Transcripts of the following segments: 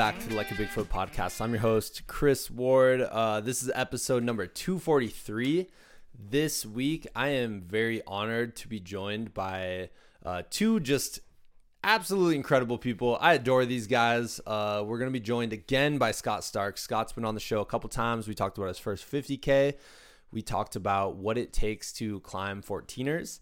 Back to the Like a Bigfoot podcast. I'm your host, Chris Ward. Uh, this is episode number 243. This week, I am very honored to be joined by uh, two just absolutely incredible people. I adore these guys. Uh, we're going to be joined again by Scott Stark. Scott's been on the show a couple times. We talked about his first 50K. We talked about what it takes to climb 14ers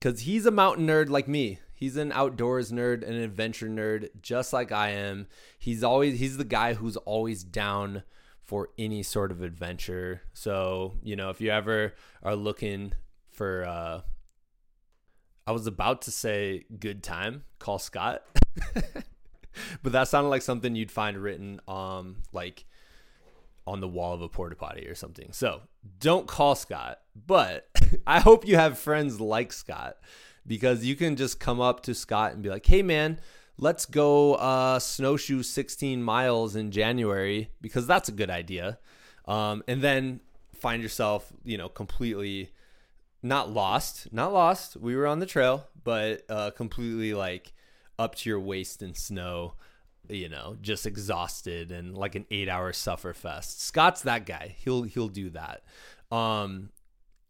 because he's a mountain nerd like me. He's an outdoors nerd, an adventure nerd, just like I am. He's always he's the guy who's always down for any sort of adventure. So, you know, if you ever are looking for uh I was about to say good time, call Scott. but that sounded like something you'd find written um like on the wall of a porta potty or something. So, don't call Scott, but I hope you have friends like Scott because you can just come up to Scott and be like, "Hey, man." Let's go uh, snowshoe 16 miles in January because that's a good idea. Um, and then find yourself, you know, completely not lost, not lost. We were on the trail, but uh, completely like up to your waist in snow, you know, just exhausted and like an eight hour suffer fest. Scott's that guy. He'll he'll do that. Um,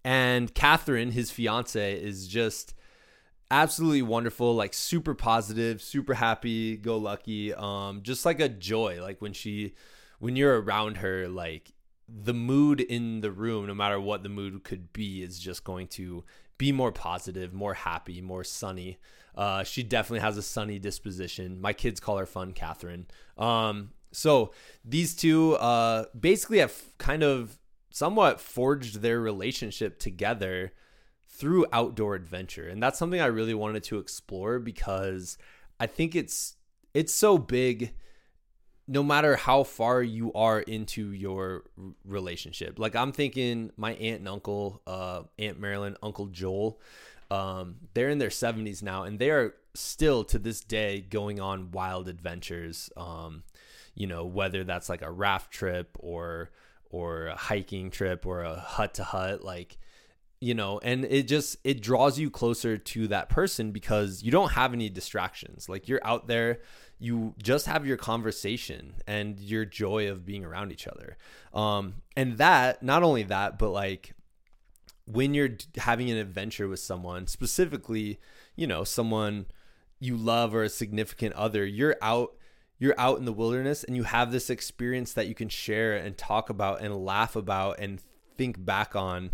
and Catherine, his fiance, is just absolutely wonderful like super positive super happy go lucky um just like a joy like when she when you're around her like the mood in the room no matter what the mood could be is just going to be more positive more happy more sunny uh she definitely has a sunny disposition my kids call her fun catherine um so these two uh basically have kind of somewhat forged their relationship together through outdoor adventure. And that's something I really wanted to explore because I think it's it's so big no matter how far you are into your relationship. Like I'm thinking my aunt and uncle, uh, Aunt Marilyn, Uncle Joel, um, they're in their 70s now and they are still to this day going on wild adventures. Um, you know, whether that's like a raft trip or or a hiking trip or a hut to hut, like you know and it just it draws you closer to that person because you don't have any distractions like you're out there you just have your conversation and your joy of being around each other um and that not only that but like when you're having an adventure with someone specifically you know someone you love or a significant other you're out you're out in the wilderness and you have this experience that you can share and talk about and laugh about and think back on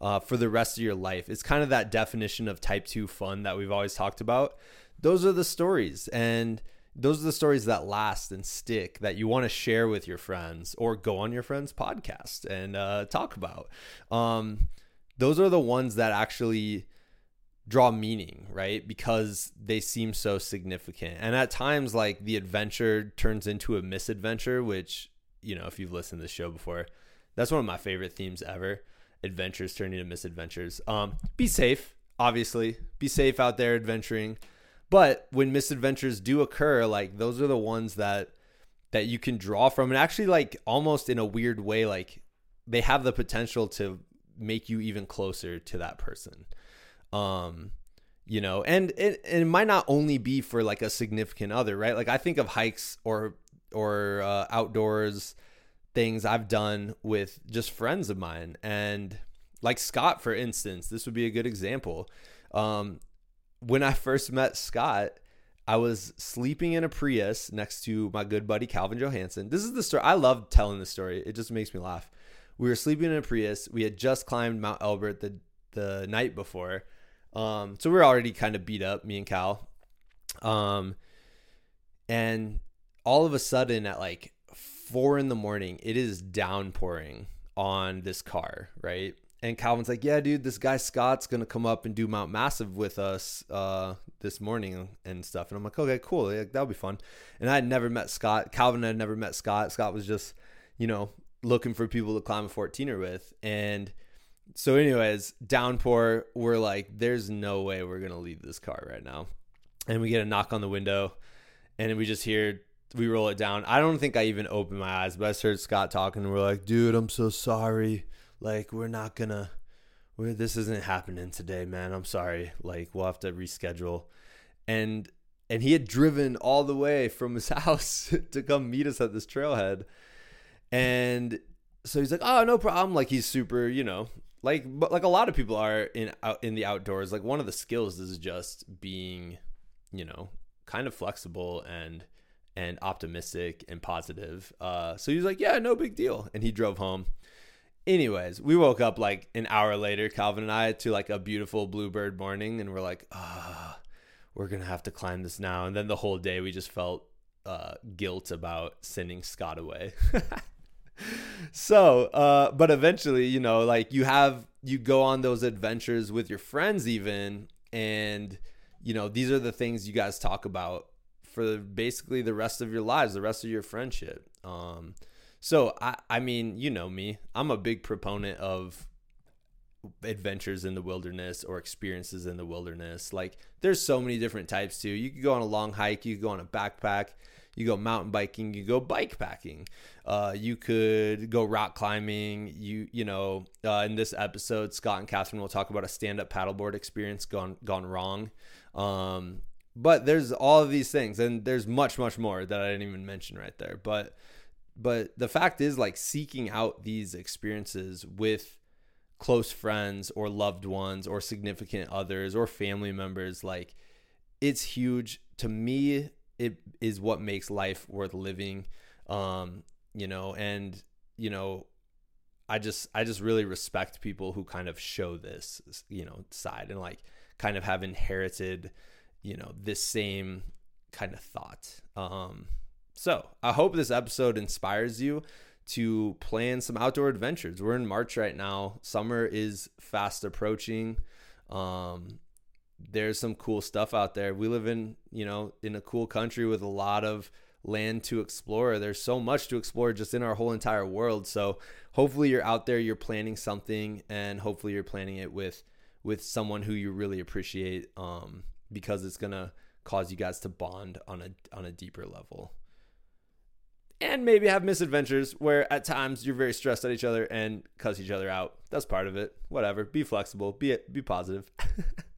uh, for the rest of your life. It's kind of that definition of type two fun that we've always talked about. Those are the stories, and those are the stories that last and stick that you want to share with your friends or go on your friend's podcast and uh, talk about. Um, those are the ones that actually draw meaning, right? Because they seem so significant. And at times, like the adventure turns into a misadventure, which, you know, if you've listened to the show before, that's one of my favorite themes ever adventures turning into misadventures. Um, be safe, obviously. Be safe out there adventuring. But when misadventures do occur, like those are the ones that that you can draw from and actually like almost in a weird way like they have the potential to make you even closer to that person. Um you know, and it, it might not only be for like a significant other, right? Like I think of hikes or or uh, outdoors things I've done with just friends of mine. And like Scott, for instance, this would be a good example. Um, when I first met Scott, I was sleeping in a Prius next to my good buddy Calvin Johansson. This is the story. I love telling this story. It just makes me laugh. We were sleeping in a Prius. We had just climbed Mount Elbert the the night before. Um, so we are already kind of beat up, me and Cal. Um, and all of a sudden at like four in the morning, it is downpouring on this car, right? And Calvin's like, "Yeah, dude, this guy Scott's gonna come up and do Mount Massive with us uh, this morning and stuff." And I'm like, "Okay, cool, like, that'll be fun." And I had never met Scott. Calvin had never met Scott. Scott was just, you know, looking for people to climb a 14er with. And so, anyways, downpour. We're like, "There's no way we're gonna leave this car right now." And we get a knock on the window, and we just hear we roll it down. I don't think I even opened my eyes, but I heard Scott talking, and we're like, "Dude, I'm so sorry. Like, we're not gonna. We're this isn't happening today, man. I'm sorry. Like, we'll have to reschedule." And and he had driven all the way from his house to come meet us at this trailhead. And so he's like, "Oh, no problem." Like he's super, you know, like but like a lot of people are in out in the outdoors. Like one of the skills is just being, you know, kind of flexible and and optimistic and positive. Uh, so he's like, "Yeah, no big deal," and he drove home. Anyways, we woke up like an hour later, Calvin and I, to like a beautiful bluebird morning, and we're like, "Ah." Oh, we're gonna have to climb this now. And then the whole day we just felt uh, guilt about sending Scott away. so, uh, but eventually, you know, like you have you go on those adventures with your friends, even, and you know these are the things you guys talk about for basically the rest of your lives, the rest of your friendship. Um, so I, I mean, you know me, I'm a big proponent of adventures in the wilderness or experiences in the wilderness. Like there's so many different types too. You could go on a long hike, you could go on a backpack, you go mountain biking, you go bike packing. Uh, you could go rock climbing. You you know, uh, in this episode, Scott and Catherine will talk about a stand up paddleboard experience gone gone wrong. Um, but there's all of these things, and there's much much more that I didn't even mention right there. But but the fact is, like seeking out these experiences with close friends or loved ones or significant others or family members like it's huge to me it is what makes life worth living um you know and you know i just i just really respect people who kind of show this you know side and like kind of have inherited you know this same kind of thought um so i hope this episode inspires you to plan some outdoor adventures. We're in March right now. Summer is fast approaching. Um, there's some cool stuff out there. We live in, you know, in a cool country with a lot of land to explore. There's so much to explore just in our whole entire world. So hopefully you're out there, you're planning something, and hopefully you're planning it with with someone who you really appreciate, um, because it's gonna cause you guys to bond on a on a deeper level and maybe have misadventures where at times you're very stressed at each other and cuss each other out. That's part of it. Whatever. Be flexible. Be it. be positive.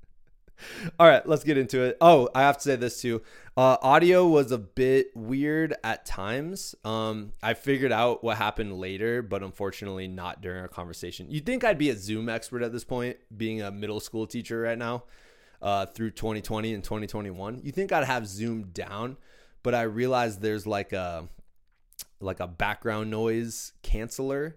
All right, let's get into it. Oh, I have to say this too. Uh, audio was a bit weird at times. Um, I figured out what happened later, but unfortunately not during our conversation. You'd think I'd be a Zoom expert at this point, being a middle school teacher right now, uh, through 2020 and 2021. You think I'd have Zoom down, but I realized there's like a like a background noise canceller.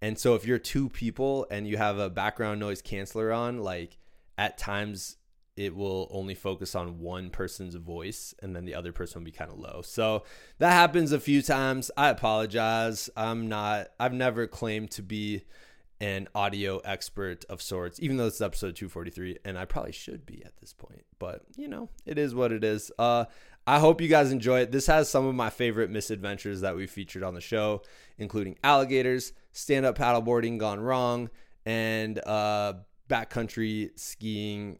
And so if you're two people and you have a background noise canceller on, like at times it will only focus on one person's voice and then the other person will be kind of low. So that happens a few times. I apologize. I'm not I've never claimed to be an audio expert of sorts, even though it's episode 243, and I probably should be at this point. But you know, it is what it is. Uh, I hope you guys enjoy it. This has some of my favorite misadventures that we featured on the show, including alligators, stand up paddleboarding gone wrong, and uh, backcountry skiing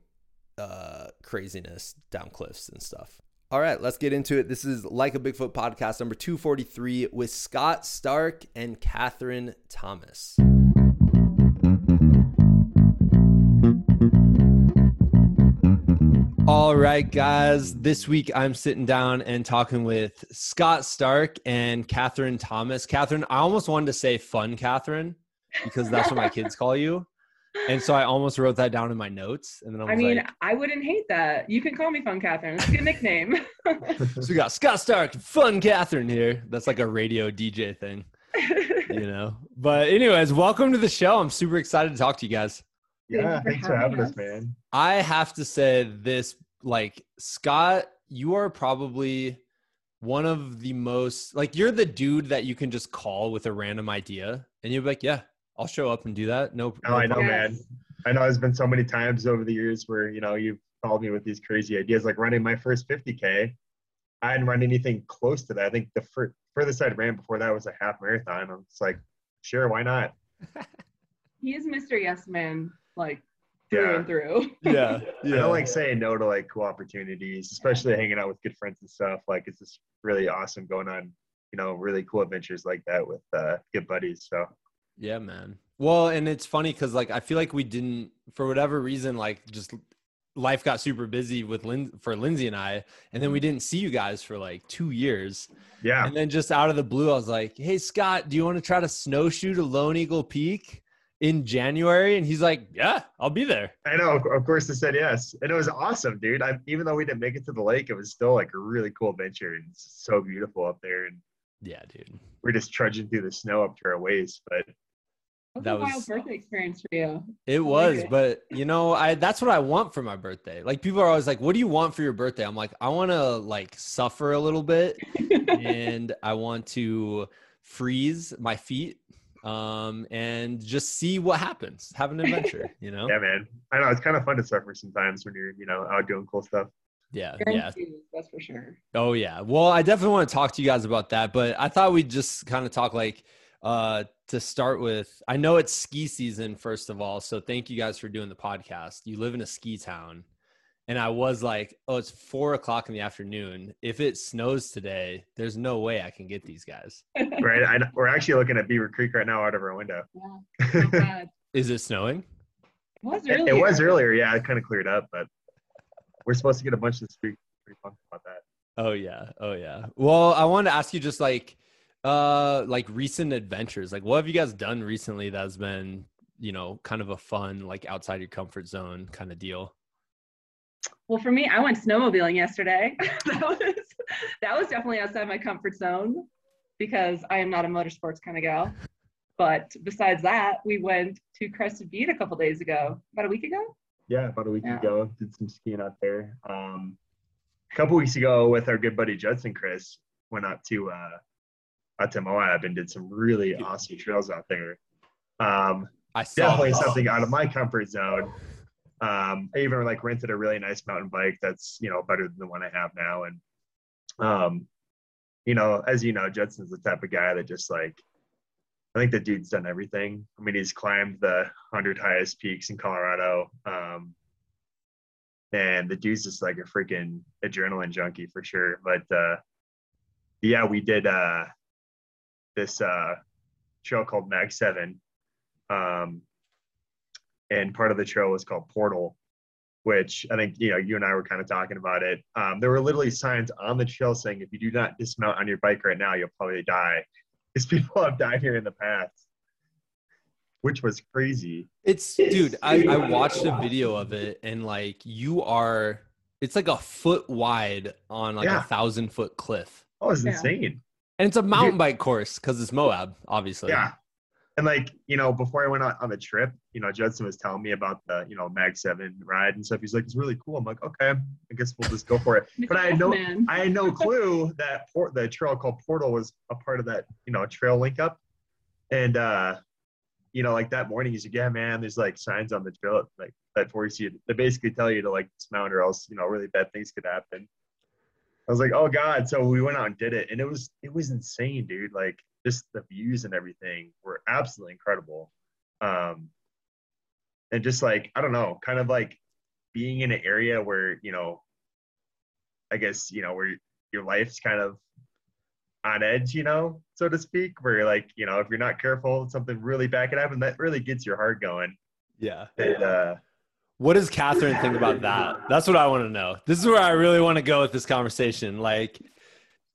uh, craziness down cliffs and stuff. All right, let's get into it. This is Like a Bigfoot podcast number 243 with Scott Stark and Catherine Thomas. All right, guys. This week I'm sitting down and talking with Scott Stark and Catherine Thomas. Catherine, I almost wanted to say fun Catherine because that's what my kids call you. And so I almost wrote that down in my notes. And then I, I mean, like, I wouldn't hate that. You can call me Fun Catherine. It's a good nickname. so we got Scott Stark, Fun Catherine here. That's like a radio DJ thing, you know. But anyways, welcome to the show. I'm super excited to talk to you guys. Yeah, thanks for having us, man. I have to say this like Scott, you are probably one of the most like you're the dude that you can just call with a random idea and you're like, Yeah, I'll show up and do that. No, no, I know, man. I know there's been so many times over the years where, you know, you've called me with these crazy ideas, like running my first 50K. I hadn't run anything close to that. I think the fur- furthest I'd ran before that was a half marathon. I'm just like, sure, why not? he is Mr. Yes Man, like through Yeah. and through. Yeah. yeah. I don't like saying no to like cool opportunities, especially hanging out with good friends and stuff. Like it's just really awesome going on, you know, really cool adventures like that with uh, good buddies. So Yeah, man. Well, and it's funny because like I feel like we didn't, for whatever reason, like just life got super busy with Lin- for Lindsay and I, and then we mm-hmm. didn't see you guys for like two years. Yeah. And then just out of the blue, I was like, "Hey Scott, do you want to try to snowshoe to Lone Eagle Peak in January?" And he's like, "Yeah, I'll be there." I know. Of course, I said yes, and it was awesome, dude. I, even though we didn't make it to the lake, it was still like a really cool adventure, and it's so beautiful up there. And Yeah, dude. we're just trudging through the snow up to our waist. But What That a wild birthday experience for you. It like was, it. but you know, I that's what I want for my birthday. Like people are always like, "What do you want for your birthday?" I'm like, "I want to like suffer a little bit and I want to freeze my feet um and just see what happens. Have an adventure, you know?" yeah, man, I know it's kind of fun to suffer sometimes when you're, you know, out doing cool stuff. Yeah, You're yeah. that's for sure. Oh yeah. Well, I definitely want to talk to you guys about that, but I thought we'd just kind of talk like uh to start with. I know it's ski season first of all, so thank you guys for doing the podcast. You live in a ski town. And I was like, oh, it's four o'clock in the afternoon. If it snows today, there's no way I can get these guys. Right? I, we're actually looking at Beaver Creek right now out of our window. Yeah. Bad. Is it snowing? It was It, earlier. it was earlier, yeah. It kind of cleared up, but we're supposed to get a bunch this week. Pretty pumped about that. Oh yeah. Oh yeah. Well, I wanted to ask you just like uh like recent adventures. Like what have you guys done recently that's been, you know, kind of a fun, like outside your comfort zone kind of deal? Well, for me, I went snowmobiling yesterday. that was that was definitely outside my comfort zone because I am not a motorsports kind of gal. But besides that, we went to Crested Butte a couple days ago, about a week ago. Yeah, about a week Yeah. ago, did some skiing out there. Um, a couple weeks ago, with our good buddy Judson Chris, went out to uh, out to Moab and did some really awesome trails out there. Um, I saw definitely this. something out of my comfort zone. Um, I even like rented a really nice mountain bike that's you know better than the one I have now, and um, you know, as you know, Judson's the type of guy that just like I think the dude's done everything. I mean, he's climbed the hundred highest peaks in Colorado, um, and the dude's just like a freaking adrenaline junkie for sure. But uh, yeah, we did uh, this uh, trail called Mag Seven. Um, and part of the trail was called Portal, which I think you know you and I were kind of talking about it. Um, there were literally signs on the trail saying if you do not dismount on your bike right now, you'll probably die, because people have died here in the past, which was crazy. It's dude, I, I watched a video of it and like you are it's like a foot wide on like Yeah. a thousand foot cliff. Oh, it was Yeah. insane. And it's a mountain bike course because it's Moab, obviously. Yeah. And like, you know, before I went on, on the trip, you know, Judson was telling me about the, you know, Mag 7 ride and stuff. He's like, it's really cool. I'm like, okay, I guess we'll just go for it. But I had no, I had no clue that port, the trail called Portal was a part of that, you know, trail link up. And, uh, you know, like that morning, he's like, yeah, man, there's like signs on the trail like that force you, they basically tell you to like dismount or else, you know, really bad things could happen. I was like, oh God. So we went out and did it. And it was, it was insane, dude. Like just the views and everything were absolutely incredible. Um, and just like, I don't know, kind of like being in an area where, you know, I guess, you know, where your life's kind of on edge, you know, so to speak, where you're like, you know, if you're not careful, something really bad could happen. That really gets your heart going. Yeah. And, uh, What does Catherine think about that? That's what I want to know. This is where I really want to go with this conversation. Like,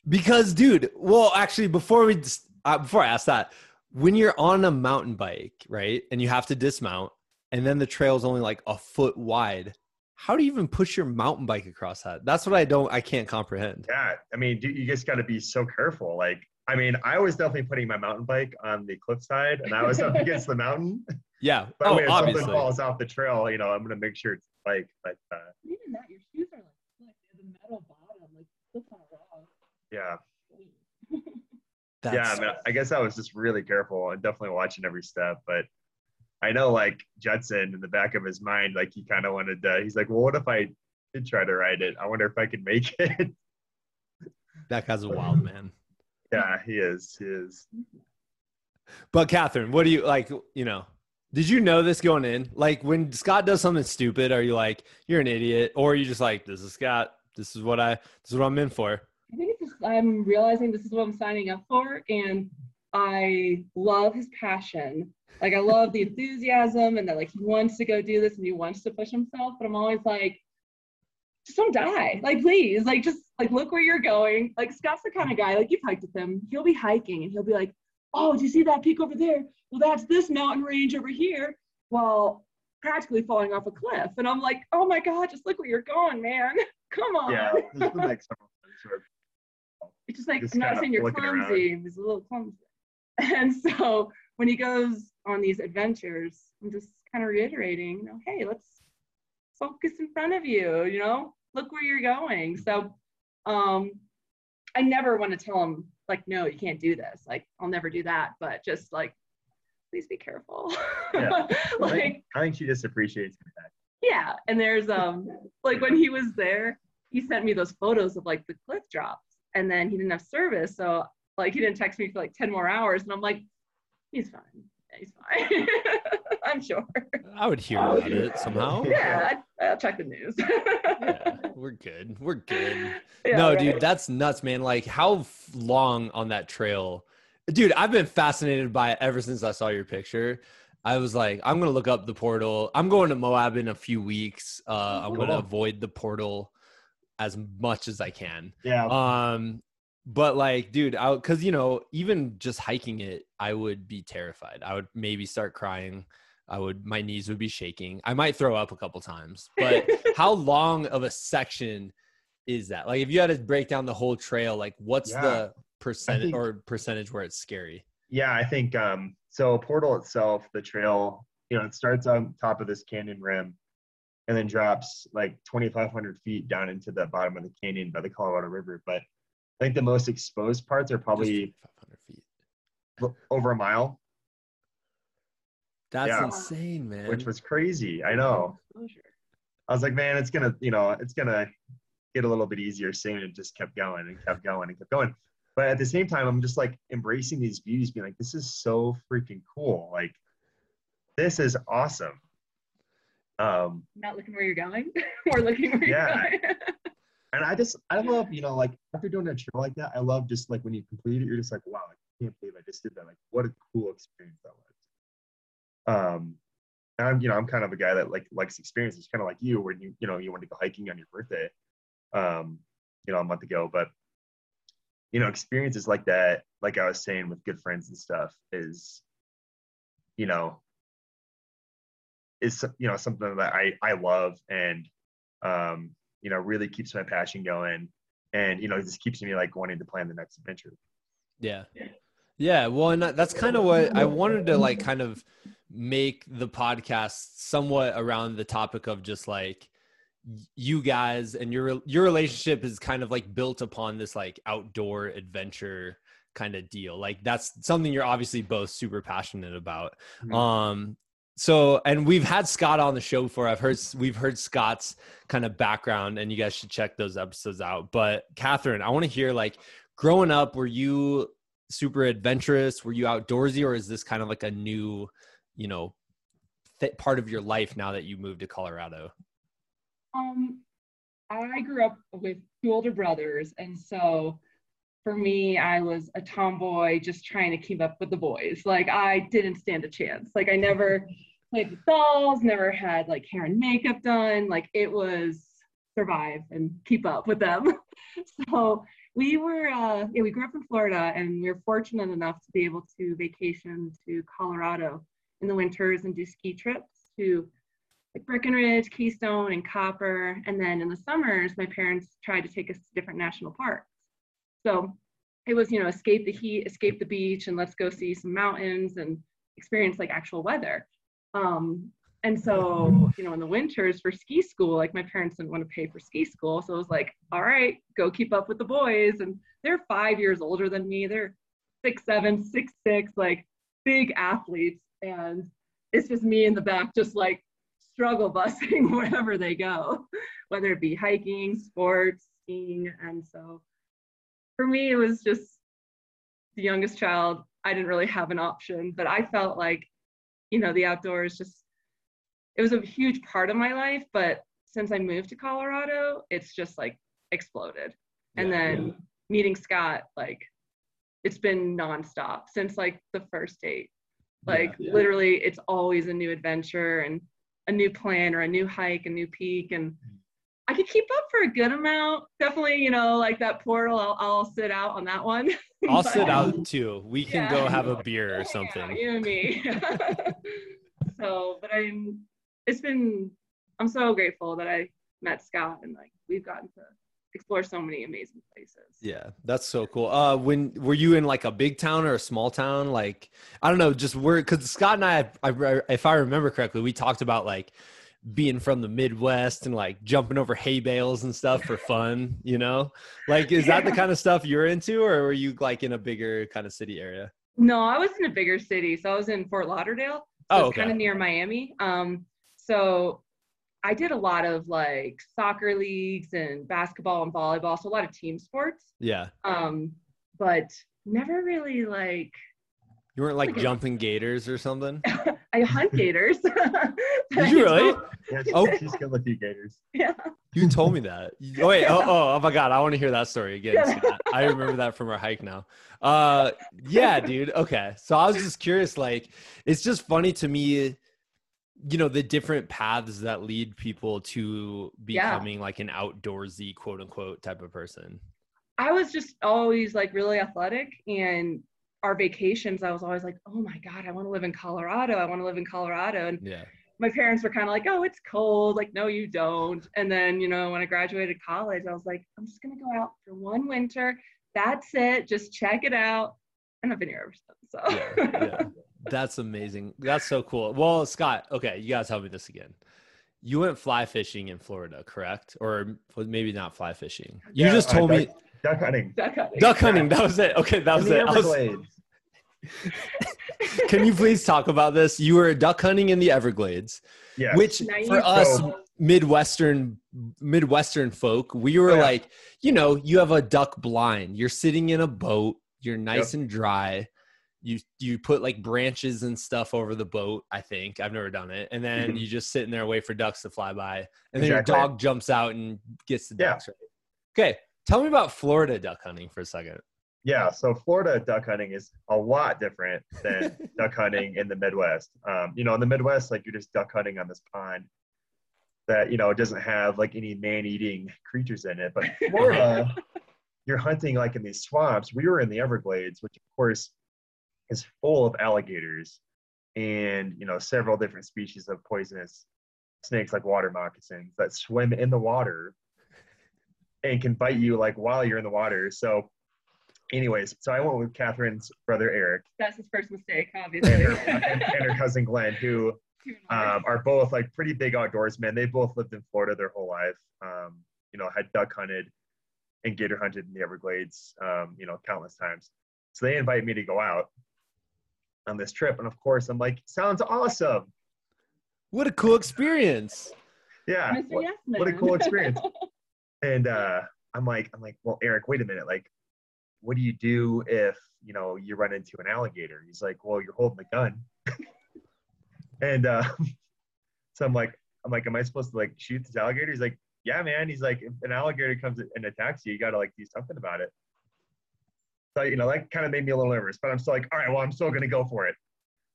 because, dude, well, actually, before we uh, before I ask that, when you're on a mountain bike, right, and you have to dismount, and then the trail's only like a foot wide, how do you even push your mountain bike across that? That's what I don't, I can't comprehend. yeah, I mean, dude, you just got to be so careful. Like, I mean, I was definitely putting my mountain bike on the cliffside and I was up against the mountain. Yeah. But oh, I mean, if obviously. something falls off the trail, you know, I'm going to make sure it's like, but uh, Even that, your shoes are like slick. They a metal bottom, like slips on a rock. yeah. Yeah, I mean, I guess I was just really careful and definitely watching every step. But I know, like Judson, in the back of his mind, like he kind of wanted to. He's like, "Well, what if I did try to ride it? I wonder if I could make it." that guy's a wild man. yeah, he is. He is. But Catherine, what do you like? You know, did you know this going in? Like when Scott does something stupid, are you like, you're an idiot, or are you just like, this is Scott. This is what I. This is what I'm in for. I think it's just I'm realizing this is what I'm signing up for, and I love his passion. Like I love the enthusiasm and that like he wants to go do this and he wants to push himself. But I'm always like, just don't die. Like, please, like, just like look where you're going. Like, Scott's the kind of guy, like, you've hiked with him. He'll be hiking and he'll be like, oh, do you see that peak over there? Well, that's this mountain range over here. Well, practically falling off a cliff. And I'm like, oh my God, just look where you're going, man. Come on. Yeah, like several times where It's just like, Just I'm not saying you're looking around. clumsy, he's a little clumsy. And so when he goes on these adventures, I'm just kind of reiterating, you know, hey, let's focus in front of you, you know, look where you're going. So um I never want to tell him like, no, you can't do this. Like, I'll never do that. But just like, please be careful. Yeah. I like, think, I think she just appreciates that. yeah. And there's um like when he was there, he sent me those photos of like the cliff drops and then he didn't have service. So like he didn't text me for like 10 more hours. And I'm like, he's fine. Yeah, he's fine. I'm sure. I would hear about it somehow. Yeah, I, I'll check the news. Yeah, we're good. We're good. Yeah, no, right. dude, that's nuts, man. Like, how f- long on that trail? Dude, I've been fascinated by it ever since I saw your picture. I was like, I'm gonna look up the portal. I'm going to Moab in a few weeks. Uh, I'm gonna avoid the portal as much as I can. Yeah. Um, but like, dude, I because you know, even just hiking it, I would be terrified. I would maybe start crying. I would, my knees would be shaking. I might throw up a couple times. But how long of a section is that? Like, if you had to break down the whole trail, like, what's Yeah. the percentage think- or percentage where it's scary? Yeah, I think um, so. Portal itself, the trail, you know, it starts on top of this canyon rim, and then drops like 2,500 feet down into the bottom of the canyon by the Colorado River. But I think the most exposed parts are probably 500 feet. over a mile, That's Yeah. insane, man. which was crazy. I know. I was like, man, it's gonna, you know, it's gonna get a little bit easier soon. And just kept going and kept going and kept going. But at the same time, I'm just like embracing these views, being like, this is so freaking cool. Like, this is awesome. Um, Not looking where you're going or looking where Yeah. you're going. and I just, I love, you know, like after doing a trail like that, I love just like when you complete it, you're just like, wow, I can't believe I just did that. Like, what a cool experience that was. Um, and I'm, you know, I'm kind of a guy that like likes experiences, kind of like you, when you, you know, you want to go hiking on your birthday, um, you know, a month ago. But you know, experiences like that, like I was saying with good friends and stuff, is, you know, is you know something that I I love and um, you know really keeps my passion going, and you know it just keeps me like wanting to plan the next adventure. Yeah. Yeah. Well, and that's kind of what I wanted to like kind of make the podcast somewhat around the topic of just like you guys and your your relationship is kind of like built upon this like outdoor adventure kind of deal. Like that's something you're obviously both super passionate about. Mhm. Um so and we've had Scott on the show before. I've heard we've heard Scott's kind of background and you guys should check those episodes out. But Catherine, I want to hear like growing up, were you super adventurous? Were you outdoorsy or is this kind of like a new, you know, th- part of your life now that you moved to Colorado? Um, I grew up with two older brothers, and so for me, I was a tomboy just trying to keep up with the boys. Like I didn't stand a chance. Like I never played with dolls, never had like hair and makeup done. Like it was survive and keep up with them. so we were uh yeah, we grew up in Florida and we were fortunate enough to be able to vacation to Colorado in the winters and do ski trips to like Breckenridge, Keystone, and Copper. And then in the summers, my parents tried to take us to different national parks. So it was, you know, escape the heat, escape the beach, and let's go see some mountains and experience like actual weather. Um, and so, you know, in the winters for ski school, like my parents didn't want to pay for ski school. So it was like, all right, go keep up with the boys. And they're five years older than me. They're six, seven, six, six, like big athletes. And it's just me in the back, just like struggle busing wherever they go, whether it be hiking, sports, skiing. And so for me, it was just the youngest child. I didn't really have an option, but I felt like, you know, the outdoors just, it was a huge part of my life. But since I moved to Colorado, it's just like exploded. And Yeah, then meeting Scott, like, it's been nonstop since like the first date. Like, Yeah. literally, it's always a new adventure and a new plan or a new hike, a new peak. And mm. I could keep up for a good amount. Definitely, you know, like that portal, I'll, I'll sit out on that one. I'll But- sit um, out too. We can Yeah. go have a beer or Yeah, something. you and me. so, but I'm, it's been, I'm so grateful that I met Scott and like we've gotten to explore so many amazing places. Yeah, that's so cool. Uh, when were you in like a big town or a small town? Like, I don't know, just where because Scott and I, I, if I remember correctly, we talked about like being from the Midwest and like jumping over hay bales and stuff for fun. You know, like is that the kind of stuff you're into, or were you like in a bigger kind of city area? No, I was in a bigger city. So I was in Fort Lauderdale. Oh, So it's okay. kind of near Miami. Um, so I did a lot of like soccer leagues and basketball and volleyball. So a lot of team sports. Yeah, Um, but never really like you weren't like Okay. jumping gators or something. I hunt gators. Did you really? Yeah, Oh. she's good a few gators. Yeah. You told me that. Oh wait, oh, oh, oh my god, I want to hear that story again. Yeah. Scott. I remember that from our hike now. Uh yeah, dude. Okay. So I was just curious, like, it's just funny to me, you know, the different paths that lead people to Yeah. becoming like an outdoorsy quote unquote type of person. I was just always like really athletic and our vacations, I was always like, oh my God, I want to live in Colorado. I want to live in Colorado. And Yeah. my parents were kind of like, oh, it's cold. Like, no, you don't. And then, you know, when I graduated college, I was like, I'm just going to go out for one winter. That's it. Just check it out. And I've been here ever since. So, Yeah, yeah. That's amazing. That's so cool. Well, Scott, okay, you guys tell me this again. You went fly fishing in Florida, correct? Or maybe not fly fishing. You Yeah, just uh, told me duck- Duck hunting. Duck hunting. duck hunting. That was it. Okay, that In was the it. I was- Everglades. can you please talk about this? You were duck hunting in the Everglades, Yeah. which Nice. for us So- Midwestern Midwestern folk, we were Oh, yeah. like, you know, you have a duck blind. You're sitting in a boat. You're nice and dry. You you put like branches and stuff over the boat. I think I've never done it, and then Mhm. you just sit in there wait for ducks to fly by, and then Exactly. your dog jumps out and gets the Yeah. ducks. Right? Okay, tell me about Florida duck hunting for a second. Yeah, so Florida duck hunting is a lot different than duck hunting in the Midwest. Um, you know, in the Midwest, like you're just duck hunting on this pond that you know doesn't have like any man-eating creatures in it. But Florida, you're hunting like in these swamps. We were in the Everglades, which of course is full of alligators and you know several different species of poisonous snakes like water moccasins that swim in the water and can bite you like while you're in the water. So anyways, so I went with Catherine's brother Eric That's his first mistake, and obviously. her, and, and her cousin Glenn, who um, are both like pretty big outdoorsmen. They both lived in Florida their whole life. Um, you know, had duck hunted and gator hunted in the Everglades, um, you know, countless times. So they invite me to go out on this trip, and of course, I'm like, sounds awesome. What a cool experience! Yeah, what, Yes what a cool experience. and uh, I'm like, I'm like, well, Eric, wait a minute, like, what do you do if you know you run into an alligator? He's like, well, you're holding the gun. and uh, so I'm like, I'm like, am I supposed to like shoot this alligator? He's like, yeah, man. He's like, if an alligator comes and attacks you, you gotta like do something about it. So you know, that kind of made me a little nervous, but I'm still like, all right, well, I'm still gonna go for it.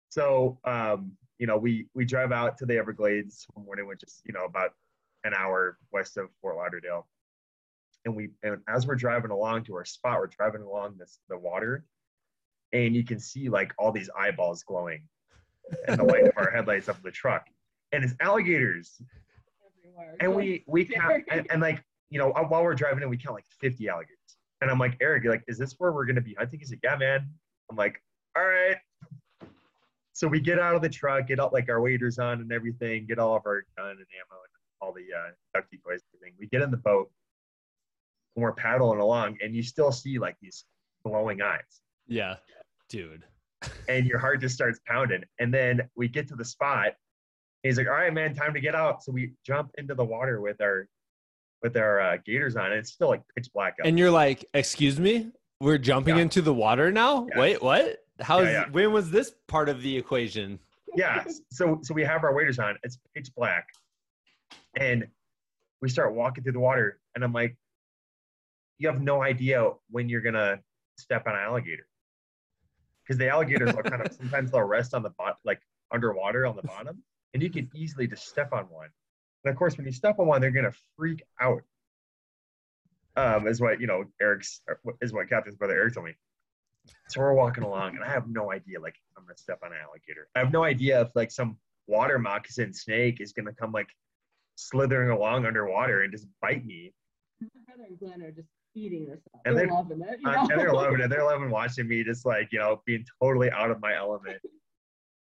So um, you know, we we drive out to the Everglades one morning, which is you know about an hour west of Fort Lauderdale. And we and as we're driving along to our spot, we're driving along this the water, and you can see like all these eyeballs glowing in the light of our headlights up the truck. And it's alligators. Everywhere. And we we count and, and like you know while we're driving in, we count like 50 alligators. And I'm like, Eric, you're like, is this where we're gonna be hunting? He's like, Yeah, man. I'm like, all right. So we get out of the truck, get out like our waders on and everything, get all of our gun and ammo and all the uh, duck decoys and everything. We get in the boat and we're paddling along, and you still see like these glowing eyes, Yeah, dude. and your heart just starts pounding. And then we get to the spot. He's like, "All right, man, time to get out." So we jump into the water with our with our uh, gators on, and it's still like pitch black out. And you're like, excuse me, we're jumping Yeah. into the water now. Yeah. Wait, what? How? Yeah, yeah. When was this part of the equation? yeah so so we have our waders on it's pitch black and we start walking through the water and i'm like you have no idea when you're gonna step on an alligator because the alligators are kind of sometimes they'll rest on the bottom like underwater on the bottom and you can easily just step on one And of course, when you step on one, they're gonna freak out. Um, is what you know, Eric's is what Catherine's brother Eric told me. So we're walking along, and I have no idea, like, I'm gonna step on an alligator. I have no idea if like some water moccasin snake is gonna come like slithering along underwater and just bite me. Heather and Glenn are just eating this up. And they're they're- loving it. You Uh, know? and they're loving it. They're loving watching me just like, you know, being totally out of my element.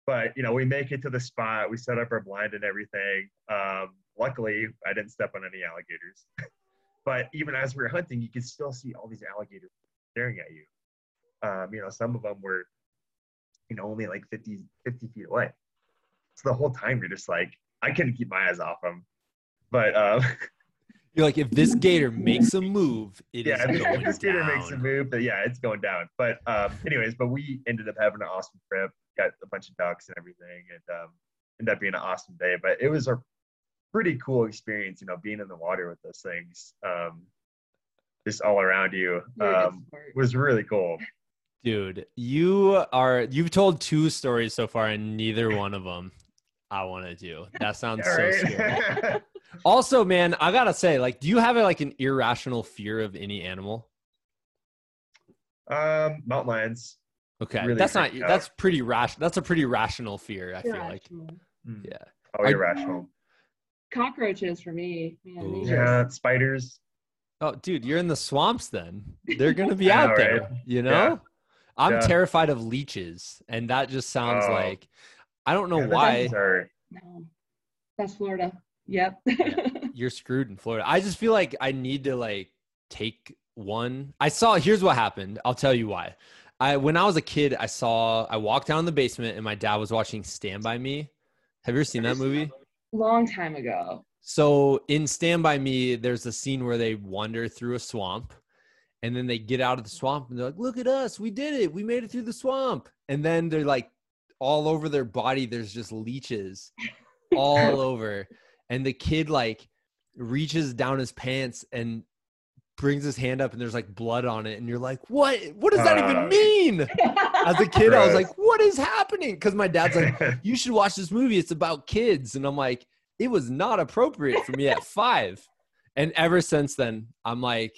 But, you know, we make it to the spot. We set up our blind and everything. Um, luckily, I didn't step on any alligators. but even as we were hunting, you could still see all these alligators staring at you. Um, you know, some of them were, you know, only like 50, 50 feet away. So the whole time you're just like, I couldn't keep my eyes off them. But um, You're like, if this gator makes a move, it is yeah, if, going if this gator makes a move, then yeah, it's going down. But um, anyways, but we ended up having an awesome trip. Got a bunch of ducks and everything, and um, ended up being an awesome day. But it was a pretty cool experience, you know, being in the water with those things, um, just all around you. You're a good Um, was really cool. Dude, you are you've told two stories so far, and neither one of them I want to do. That sounds Yeah, so scary. Also, man, I gotta say, like, do you have like an irrational fear of any animal? um, mountain lions. Okay, Really that's not. Out. That's pretty rational. That's a pretty rational fear. I feel like, Mm. yeah. Oh, I- irrational. Cockroaches for me. Man, Ooh. they just- Yeah, spiders. Oh, dude, you're in the swamps. Then they're gonna be Yeah, out there. right. You know, Yeah. I'm Yeah. terrified of leeches, and that just sounds Oh. like I don't know Yeah, why. leeches are- No, that's Florida. Yep. you're screwed in Florida. I just feel like I need to like take one. I saw here's what happened. I'll tell you why. I when I was a kid, I saw I walked down in the basement and my dad was watching Stand by Me. Have you ever seen that movie? Long time ago. So in Stand by Me, there's a scene where they wander through a swamp and then they get out of the swamp and they're like, look at us, we did it, we made it through the swamp. And then they're like all over their body, there's just leeches all over. And the kid like reaches down his pants and brings his hand up and there's like blood on it. And you're like, what? What does that even Uh, mean? As a kid, I was like, what is happening? Because my dad's like, you should watch this movie. It's about kids. And I'm like, it was not appropriate for me at five. And ever since then, I'm like,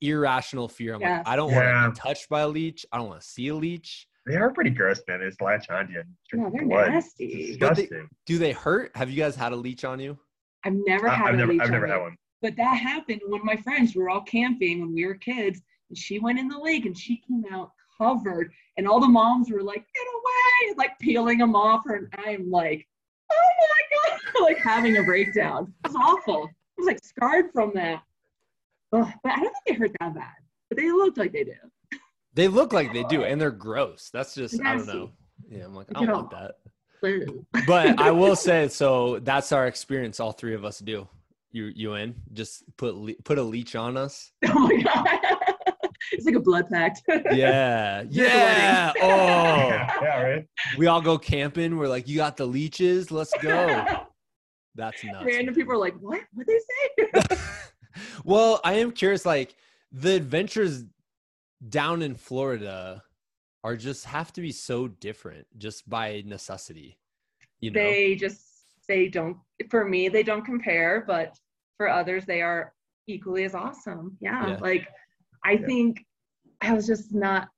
irrational fear. I'm Yeah. like, I don't want to be touched by a leech. I don't want to see a leech. they are pretty gross, man. They just latch onto you No, they're blood. nasty. But they- Disgusting. Do they hurt? Have you guys had a leech on you? I've never I- had I've a never, leech I've on never had one. But that happened when my friends we were all camping when we were kids, and she went in the lake and she came out covered, and all the moms were like, "Get away!" like peeling them off her, and I'm like, "Oh my god!" like having a breakdown. It was awful. I was like scarred from that. Ugh, but I don't think they hurt that bad. But they looked like they do. They look like they do, and they're gross. That's just, I don't know. Yeah, I'm like, I don't want that. But I will say, so that's our experience. All three of us do. You, you in? Just put put a leech on us. oh my god. it's like a blood pact. Yeah, You're yeah. Oh, Yeah, yeah, right. we all go camping. We're like, you got the leeches. Let's go. That's nuts. Random people are like, "What? What they say?" well, I am curious. Like the adventures down in Florida are just have to be so different just by necessity. You know, they just they don't for me they don't compare but for others they are equally as awesome yeah, Yeah. like i Yeah. think i was just not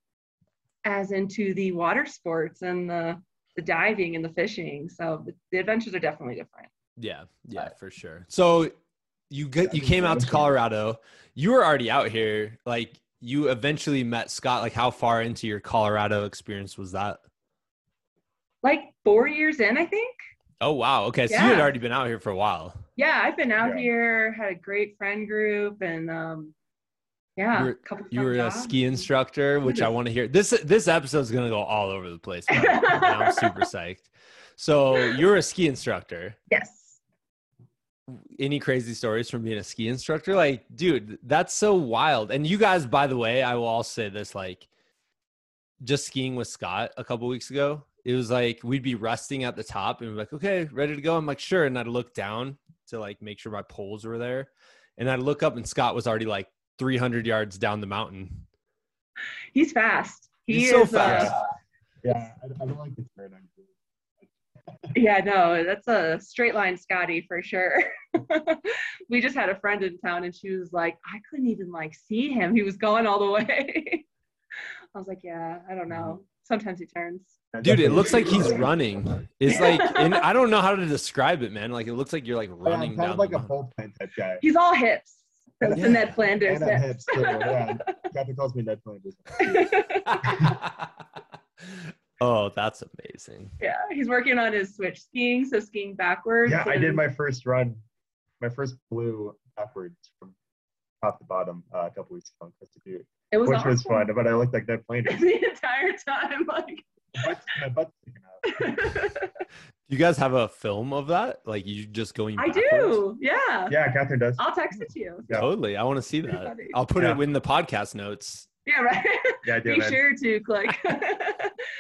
as into the water sports and the the diving and the fishing so the, the adventures are definitely different yeah, yeah, for sure. So you get you came out to Colorado. You were already out here. Like you eventually met Scott. Like how far into your Colorado experience was that? like four years in i think Oh wow. Okay, so you had already been out here for a while. yeah i've been out Yeah. here had a great friend group and um yeah You were- a couple You fun were a jobs. ski instructor, which I want to hear. This this episode is gonna go all over the place. I'm super psyched. So you're a ski instructor. yes Any crazy stories from being a ski instructor? Like, dude, that's so wild. And you guys, by the way, I will also say this: like, just skiing with Scott a couple weeks ago. It was like we'd be resting at the top and we're like, okay, ready to go. I'm like, sure. And I'd look down to like make sure my poles were there. And I'd look up and Scott was already like 300 yards down the mountain. he's fast he He's so is, fast. Uh, Yeah, I, I don't like the turn yeah, no, that's a straight line Scotty for sure. we just had a friend in town and she was like, I couldn't even like see him. He was going all the way. I was like, yeah, I don't know. Sometimes he turns. Dude, it looks like he's running. It's like, and I don't know how to describe it, man. Like, it looks like you're like running I'm down. like the a bullpen type guy. He's all hips. That's Yeah. the Ned Flanders. And I'm hips. hips too. Yeah, Kathy calls me Ned Flanders. oh, that's amazing. yeah, he's working on his switch skiing, so skiing backwards. Yeah, I did my first run, my first blue backwards from top to bottom uh, a couple weeks ago in Crested Butte, It was which was fun. But I looked like Ned Flanders. the entire time. Like, Butt's- my butt's sticking out. You guys have a film of that? Like, you just going I backwards? do. Yeah. Yeah, Catherine does. I'll text it to you. Yeah. Totally. I want to see that. I'll put Yeah. it in the podcast notes. Yeah, right. Yeah, I do, Be man. sure to click.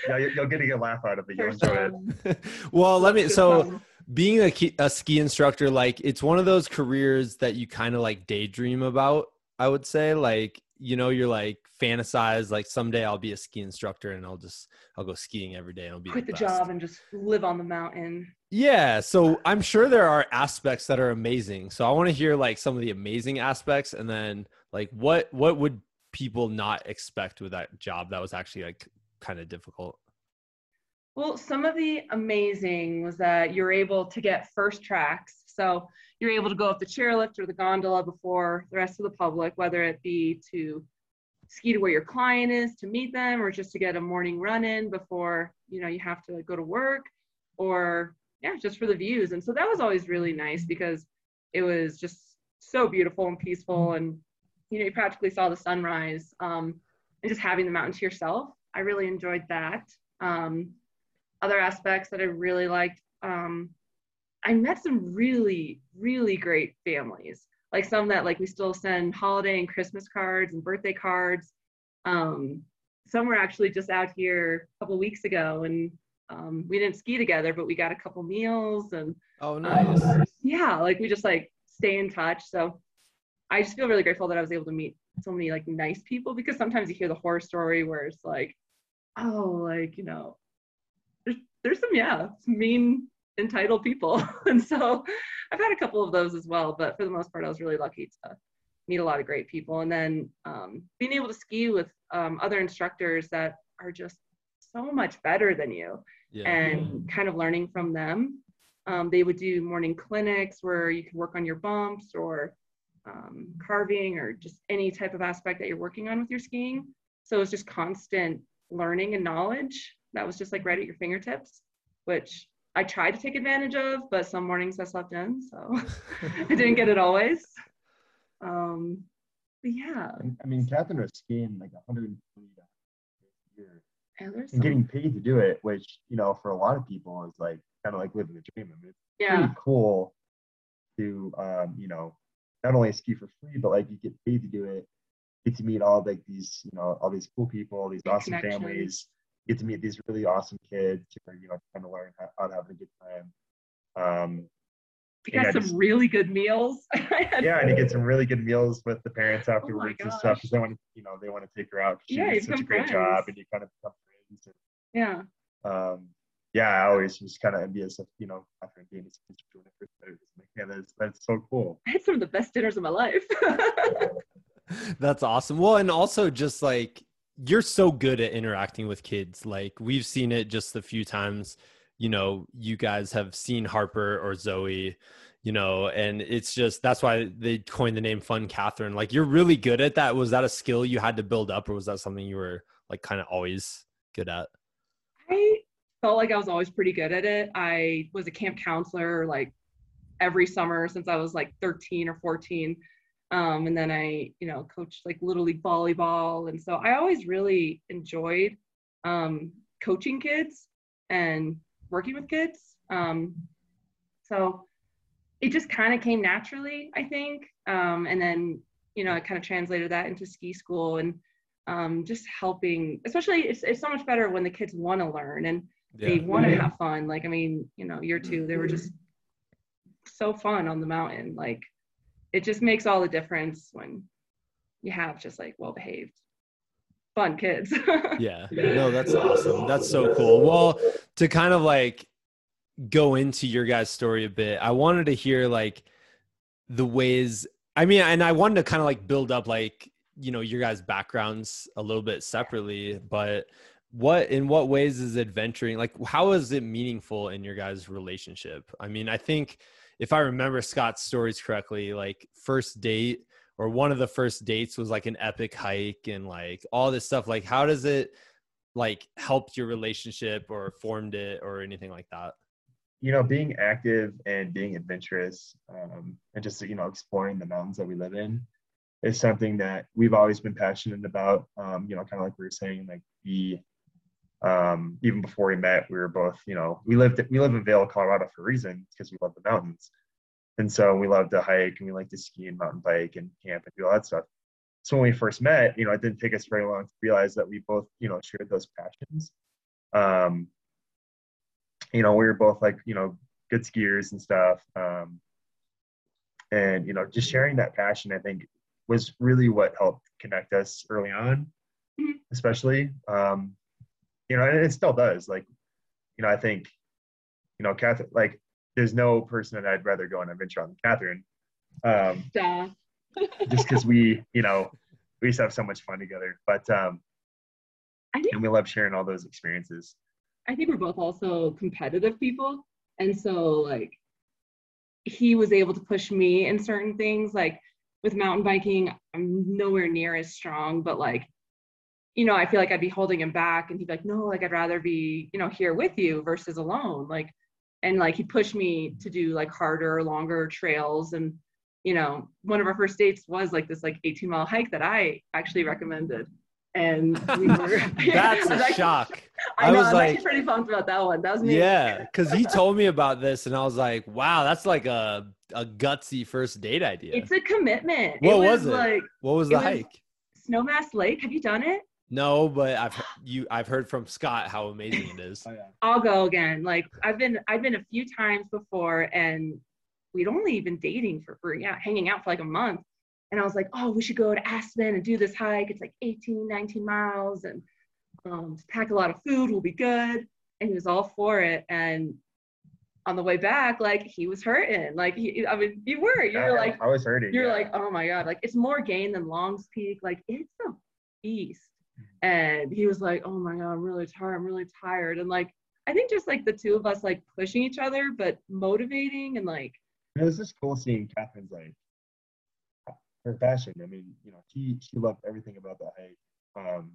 Yeah, you- you'll get a good laugh out of it. You'll enjoy it. well, let me. So, being a, ki- a ski instructor, like, it's one of those careers that you kind of like daydream about. I would say, like, you know, you're like fantasize, like someday I'll be a ski instructor and I'll just I'll go skiing every day and I'll be quit the best. job and just live on the mountain. Yeah, so I'm sure there are aspects that are amazing. So I want to hear like some of the amazing aspects and then like what what would people not expect with that job that was actually like kind of difficult. Well, some of the amazing was that you're able to get first tracks. So you're able to go up the chairlift or the gondola before the rest of the public, whether it be to ski to where your client is to meet them or just to get a morning run in before, you know, you have to go to work or yeah, just for the views. And so that was always really nice because it was just so beautiful and peaceful and you know, you practically saw the sunrise um, and just having the mountain to yourself. I really enjoyed that. Um, other aspects that I really liked. Um, I met some really, really great families. Like some that like we still send holiday and Christmas cards and birthday cards. Um, some were actually just out here a couple weeks ago, and um, we didn't ski together, but we got a couple meals and Oh, um, yeah, like we just like stay in touch. So I just feel really grateful that I was able to meet so many like nice people because sometimes you hear the horror story where it's like, oh, like, you know, there's, there's some, yeah, some mean, entitled people. and so I've had a couple of those as well, but for the most part, I was really lucky to meet a lot of great people. And then um, being able to ski with um, other instructors that are just so much better than you yeah. and kind of learning from them. Um, they would do morning clinics where you could work on your bumps or um, carving or just any type of aspect that you're working on with your skiing. So it's just constant learning and knowledge that was just like right at your fingertips, which I tried to take advantage of, but some mornings I slept in, so I didn't get it always. Um, but yeah, I mean, Catherine was skiing like 120 a year and and some, getting paid to do it, which you know, for a lot of people is like kind of like living the dream. I mean, it's yeah, pretty cool to um, you know not only ski for free, but like you get paid to do it. Get to meet all like these you know all these cool people, these awesome families. Get to meet these really awesome kids who are you know trying to learn how, how to have a good time. Um, we got some just- really good meals. I had yeah, and you get some really good meals with the parents Oh afterwards and stuff because they want to you know they want to take her out. She Yeah, you did such a become great friends. job, and you kind of become friends. yeah. Um, yeah, I always was kind of envious of you know after being a ski instructor when I first started. Like, yeah, that's that's so cool. I had some of the best dinners of my life. That's awesome. Well, and also just like you're so good at interacting with kids. Like we've seen it just a few times. You know, you guys have seen Harper or Zoe, you know, and it's just that's why they coined the name Fun Catherine. Like you're really good at that. Was that a skill you had to build up, or was that something you were like kind of always good at? I felt like I was always pretty good at it. I was a camp counselor like every summer since I was like 13 or 14. Um, and then I, you know, coached like little league volleyball. And so I always really enjoyed um, coaching kids and working with kids. Um, so it just kind of came naturally, I think. Um, and then, you know, I kind of translated that into ski school and um, just helping, especially it's, it's so much better when the kids want to learn and they want to have fun. Like, I mean, you know, year two, they were just so fun on the mountain. Like, it just makes all the difference when you have just like well behaved, fun kids. yeah no that's awesome that's so cool well to kind of like go into your guys' story a bit, I wanted to hear like the ways. I mean, and I wanted to kind of like build up like you know your guys' backgrounds a little bit separately, but what in what ways is adventuring like how is it meaningful in your guys' relationship? I mean, I think if I remember Scott's stories correctly, like first date or one of the first dates was like an epic hike and like all this stuff. Like, how does it like helped your relationship or formed it or anything like that? You know, being active and being adventurous um, and just, you know, exploring the mountains that we live in is something that we've always been passionate about. Um, you know, kind of like we were saying, like we, um, even before we met, we were both, you know, we lived, we live in Vail, Colorado for a reason because we love the mountains. And so we love to hike and we like to ski and mountain bike and camp and do all that stuff so when we first met, you know, it didn't take us very long to realize that we both, you know, shared those passions. Um, you know, we were both like, you know, good skiers and stuff. Um, and you know, just sharing that passion, I think, was really what helped connect us early on, mm-hmm. especially. Um, you know, and it still does. Like, you know, I think, you know, Catherine, like, there's no person that I'd rather go on an adventure on than Catherine. Um, Duh just because we, you know, we used to have so much fun together. But um, I think, and we love sharing all those experiences. I think we're both also competitive people, and so like he was able to push me in certain things. Like with mountain biking, I'm nowhere near as strong, but like you know, I feel like I'd be holding him back and he'd be like, no, like I'd rather be, you know, here with you versus alone. Like, and like he pushed me to do like harder, longer trails. And you know, one of our first dates was like this like 18 mile hike that I actually recommended. And we were That's a shock. I, know, I was I'm like pretty pumped about that one. That was me. Yeah, because he told me about this and I was like, wow, that's like a a gutsy first date idea. It's a commitment. What it was, was, it? Like what was the hike? Snowmass Lake. Have you done it? No, but I've you I've heard from Scott how amazing it is. oh, yeah. I'll go again. Like I've been I've been a few times before and we'd only been dating for, for yeah, hanging out for like a month. And I was like, oh, we should go to Aspen and do this hike. It's like 18, 19 miles and um, pack a lot of food We'll be good. And he was all for it. And on the way back, like he was hurting. Like he, I mean, you were, you were like, I was hurting. You're yeah. like, oh my God, like it's more gain than Long's Peak. Like it's a beast. And he was like, oh my God, I'm really tired. I'm really tired. And like, I think just like the two of us like pushing each other, but motivating and like it was just cool seeing Catherine's like her passion. I mean, you know, she she loved everything about the hike. Um,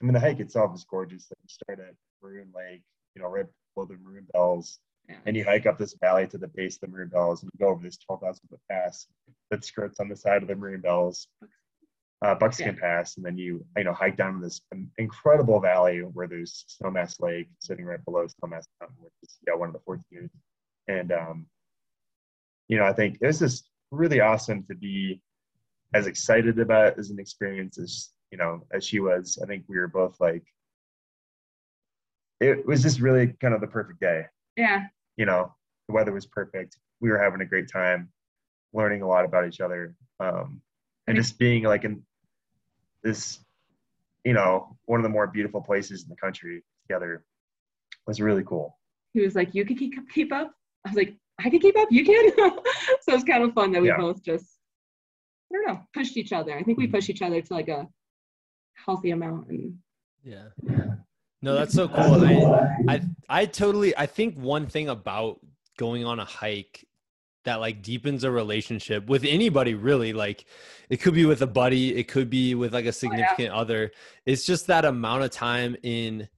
I mean, the hike itself is gorgeous. Like you start at Maroon Lake, you know, right below the Maroon Bells, yeah. and you hike up this valley to the base of the Maroon Bells, and you go over this 12,000 foot pass that skirts on the side of the Maroon Bells, uh, Buckskin yeah. Pass, and then you you know hike down this incredible valley where there's Snowmass Lake sitting right below Snowmass Mountain, which is yeah one of the 14 and um, you know, I think it was just really awesome to be as excited about as an experience as, you know, as she was. I think we were both like, it was just really kind of the perfect day. Yeah. You know, the weather was perfect. We were having a great time, learning a lot about each other. Um, and just being like in this, you know, one of the more beautiful places in the country together was really cool. He was like, You can keep, keep up. I was like, I can keep up, you can. so it's kind of fun that we yeah. both just, I don't know, pushed each other. I think we mm-hmm. pushed each other to like a healthy amount. And yeah. No, that's so cool. I, I, I totally, I think one thing about going on a hike that like deepens a relationship with anybody really. Like it could be with a buddy it could be with like a significant oh, yeah. other. It's just that amount of time in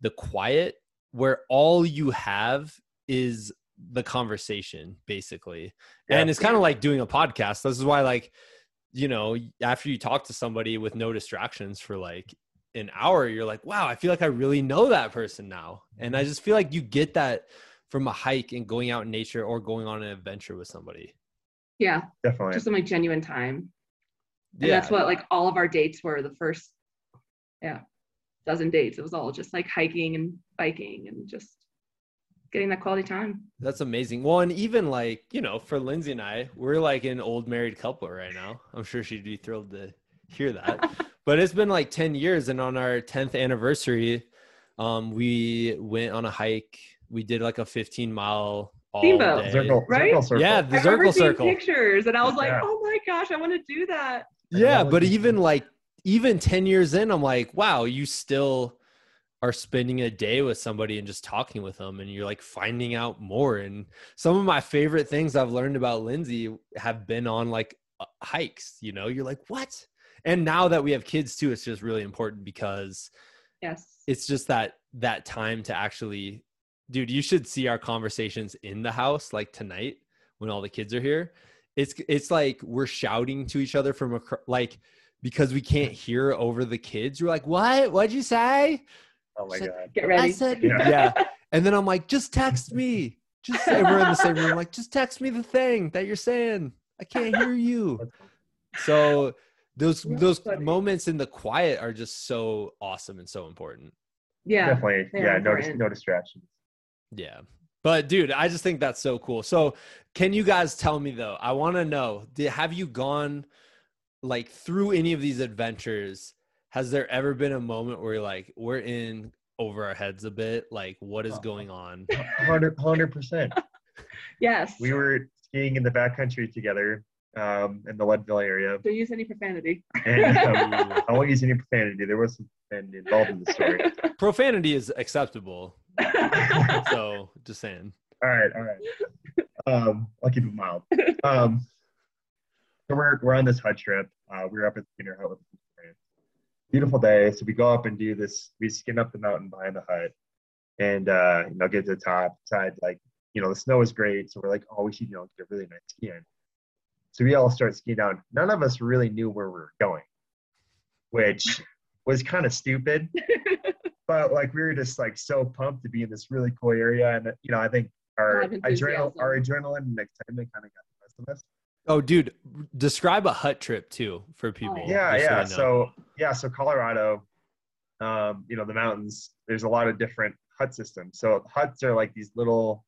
the quiet where all you have is the conversation basically. Yeah. and it's kind of like doing a podcast. This is why like you know after you talk to somebody with no distractions for like an hour you're like wow i feel like i really know that person now. And i just feel like you get that from a hike and going out in nature or going on an adventure with somebody yeah definitely just some like genuine time and yeah. that's what like all of our dates were the first yeah dozen dates it was all just like hiking and biking and just getting that quality time. That's amazing. Well, and even like, you know, for Lindsay and I, we're like an old married couple right now. I'm sure she'd be thrilled to hear that. but it's been like 10 years and on our 10th anniversary, um, we went on a hike we did like a 15 mile all Steamboat. day. Circle, Right? circle, circle. Yeah, the I circle circle. pictures, and I was like, Yeah. "Oh my gosh, I want to do that." Yeah, but even like even 10 years in, I'm like, wow, you still are spending a day with somebody and just talking with them and you're like finding out more. And some of my favorite things I've learned about Lindsay have been on like uh, hikes, you know, you're like, what? And now that we have kids too, it's just really important because Yes. it's just that that time to actually dude you should see our conversations in the house like tonight when all the kids are here it's it's like we're shouting to each other from a like because we can't hear over the kids you're like what what'd you say Oh my Shut- god. Get i ready. said Yeah. yeah. and then i'm like just text me just say, we're in the same room like just text me the thing that you're saying i can't hear you so those That's those funny. moments in the quiet are just so awesome and so important Yeah. Definitely. they are Yeah. No, no distractions. Yeah. But dude, I just think that's so cool. So, can you guys tell me though? I want to know, did, have you gone like through any of these adventures? Has there ever been a moment where you're like, we're in over our heads a bit? Like, what is going on? 100 percent. Yes. We were skiing in the backcountry together um, in the Leadville area, Don't use any profanity. and um, I won't use any profanity. There was some profanity involved in the story. Profanity is acceptable. So, just saying. All right, all right. Um, I'll keep it mild. Um, so we're we're on this hut trip. Uh, we were up at Skinner Hut with. Beautiful day. So we go up and do this. We skin up the mountain behind the hut, and uh, you know get to the top side. Like you know the snow is great, so we're like, oh, we should you know get really nice skiing. So we all start skiing down. None of us really knew where we were going, which was kind of stupid. but like we were just like so pumped to be in this really cool area, and you know I think our adrenaline, enthusiasm. our adrenaline and excitement kind of got the best of us. Oh, dude, describe a hut trip too for people. Yeah, yeah. they know. So yeah, so Colorado, um, you know, the mountains. There's a lot of different hut systems. So huts are like these little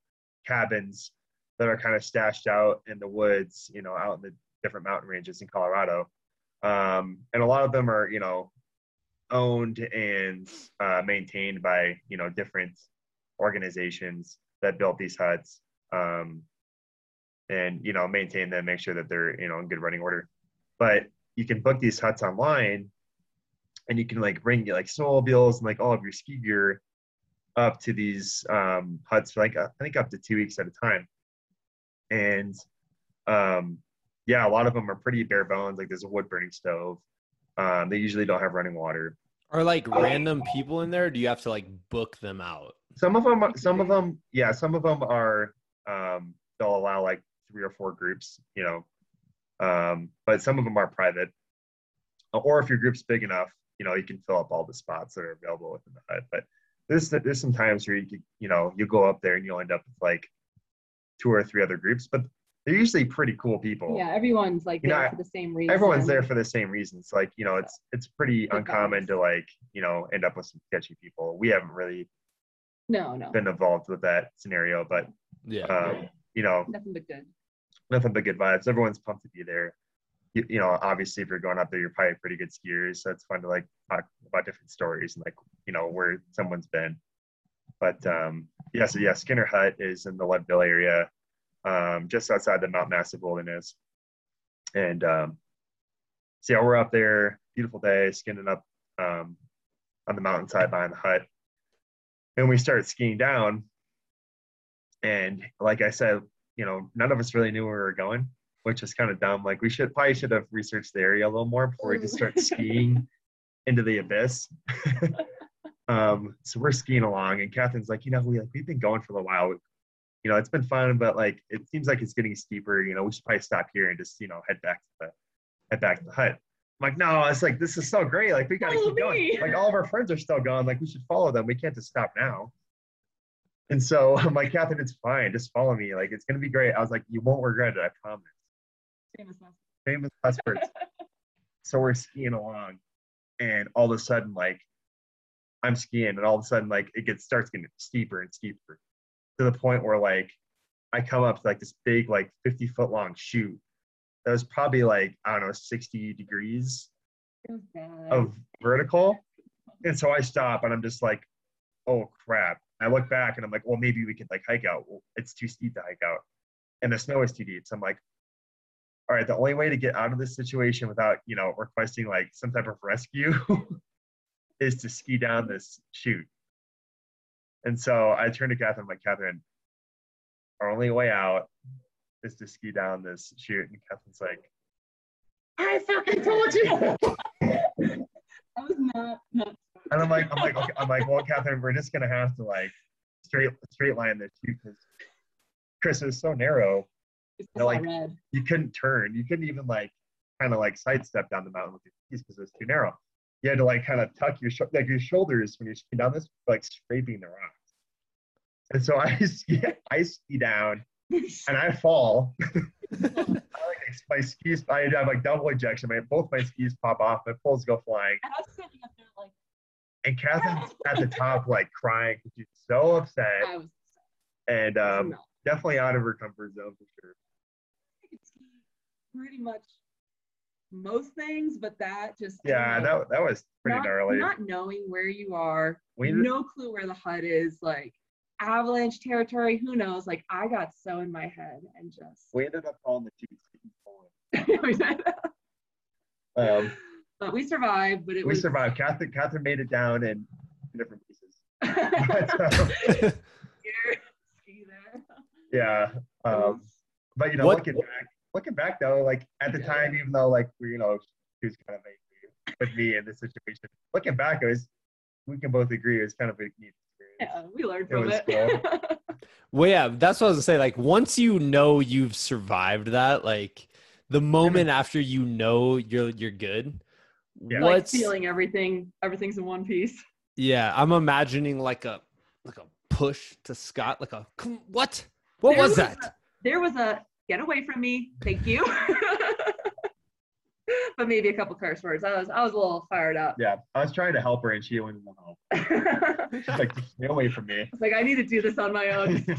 cabins that are kind of stashed out in the woods, you know, out in the different mountain ranges in Colorado. Um, and a lot of them are, you know, owned and uh, maintained by, you know, different organizations that built these huts. Um, and you know maintain them make sure that they're you know in good running order but you can book these huts online and you can like bring like snowmobiles and like all of your ski gear up to these um, huts for like i think up to two weeks at a time and um, yeah a lot of them are pretty bare bones like there's a wood burning stove um, they usually don't have running water. Are like random people in there? Do you have to like book them out? some of them some of them yeah some of them are um, they'll allow like three or four groups you know. Um, but some of them are private. Or if your group's big enough you know you can fill up all the spots that are available within the hut but there's there's some times where you could you know you go up there and you'll end up with like two or three other groups. But they're usually pretty cool people yeah, everyone's like You know, for the same reason. everyone's there for the same reasons like you know it's it's pretty Good uncommon vibes. to like you know end up with some sketchy people we haven't really No, no, been involved with that scenario but Yeah. um, you know nothing but good. nothing but good vibes. Everyone's pumped to be there. You, you know, obviously, if you're going up there, you're probably pretty good skiers, so it's fun to like talk about different stories and like you know where someone's been. But um, yeah, so yeah, Skinner Hut is in the Leadville area, um, just outside the Mount Massive Wilderness, and um, so yeah, we're up there. Beautiful day, skinning up um, on the mountainside behind the hut, and we start skiing down. And like I said, you know, none of us really knew where we were going, which is kind of dumb. Like we should probably should have researched the area a little more before we just start skiing into the abyss. um, so we're skiing along, and Catherine's like, you know, we like we've been going for a while. You know, it's been fun, but like it seems like it's getting steeper. You know, we should probably stop here and just you know head back to the head back to the hut. I'm like, no, it's like this is so great. Like we gotta Follow keep going. me. Like all of our friends are still gone. Like we should follow them. We can't just stop now. And so I'm like, Catherine, it's fine. Just follow me. Like it's gonna be great. I was like, you won't regret it. I promise. Famous last- Famous last words. so we're skiing along, and all of a sudden, like, I'm skiing, and all of a sudden, like, it gets starts getting steeper and steeper, to the point where like, I come up to like this big, like, 50 foot long chute that was probably like I don't know, 60 degrees of vertical. And so I stop and I'm just like, oh crap. I look back and I'm like, well, maybe we could like hike out. Well, it's too steep to hike out, and the snow is too deep. So I'm like, all right, the only way to get out of this situation without you know requesting like some type of rescue is to ski down this chute. And so I turned to Catherine, I'm like, Catherine, our only way out is to ski down this chute. And Catherine's like, I fucking told you. I was not, not And I'm like, I'm like, okay, I'm like, well, Catherine, we're just gonna have to like straight straight line this chute because Chris is so narrow, it's No, like- red. you couldn't turn. You couldn't even like kind of like sidestep down the mountain with your skis because it was too narrow. You had to like kind of tuck your sho- like your shoulders when you're skiing down this, like scraping the rocks. And so I ski, I ski down and I fall. I, like, my skis, I have like double ejection. My both my skis pop off. My poles go flying. And I was sitting up there like And Catherine's at the top, like crying because she's so upset I was. and um, definitely out of her comfort zone for sure. I could ski pretty much most things, but that just Yeah, don't know. that that was pretty not, gnarly. Not knowing where you are, We no clue where the hut is, like avalanche territory. Who knows? Like I got so in my head and just. we ended up calling the two Um, but we survived. But it we was. survived. Catherine, Catherine made it down in different pieces. But, um, yeah, um, but you know, What- looking back, looking back though, like at the time, even though like we, you know, she was kind of angry with me in this situation. Looking back, it was we can both agree it was kind of a neat experience. yeah, we learned It from was it. Well, yeah, that's what I was gonna say. Like, once you know you've survived that, like the moment after you know you're you're good, Yeah. like what's feeling everything, everything's in one piece. yeah? I'm imagining like a like a push to Scott, like a what? What There was was that? a- there was a get away from me, thank you. but maybe a couple curse words. I was I was a little fired up. Yeah, I was trying to help her and she wouldn't want help. She's like, "Just stay away from me. was like, I need to do this on my own.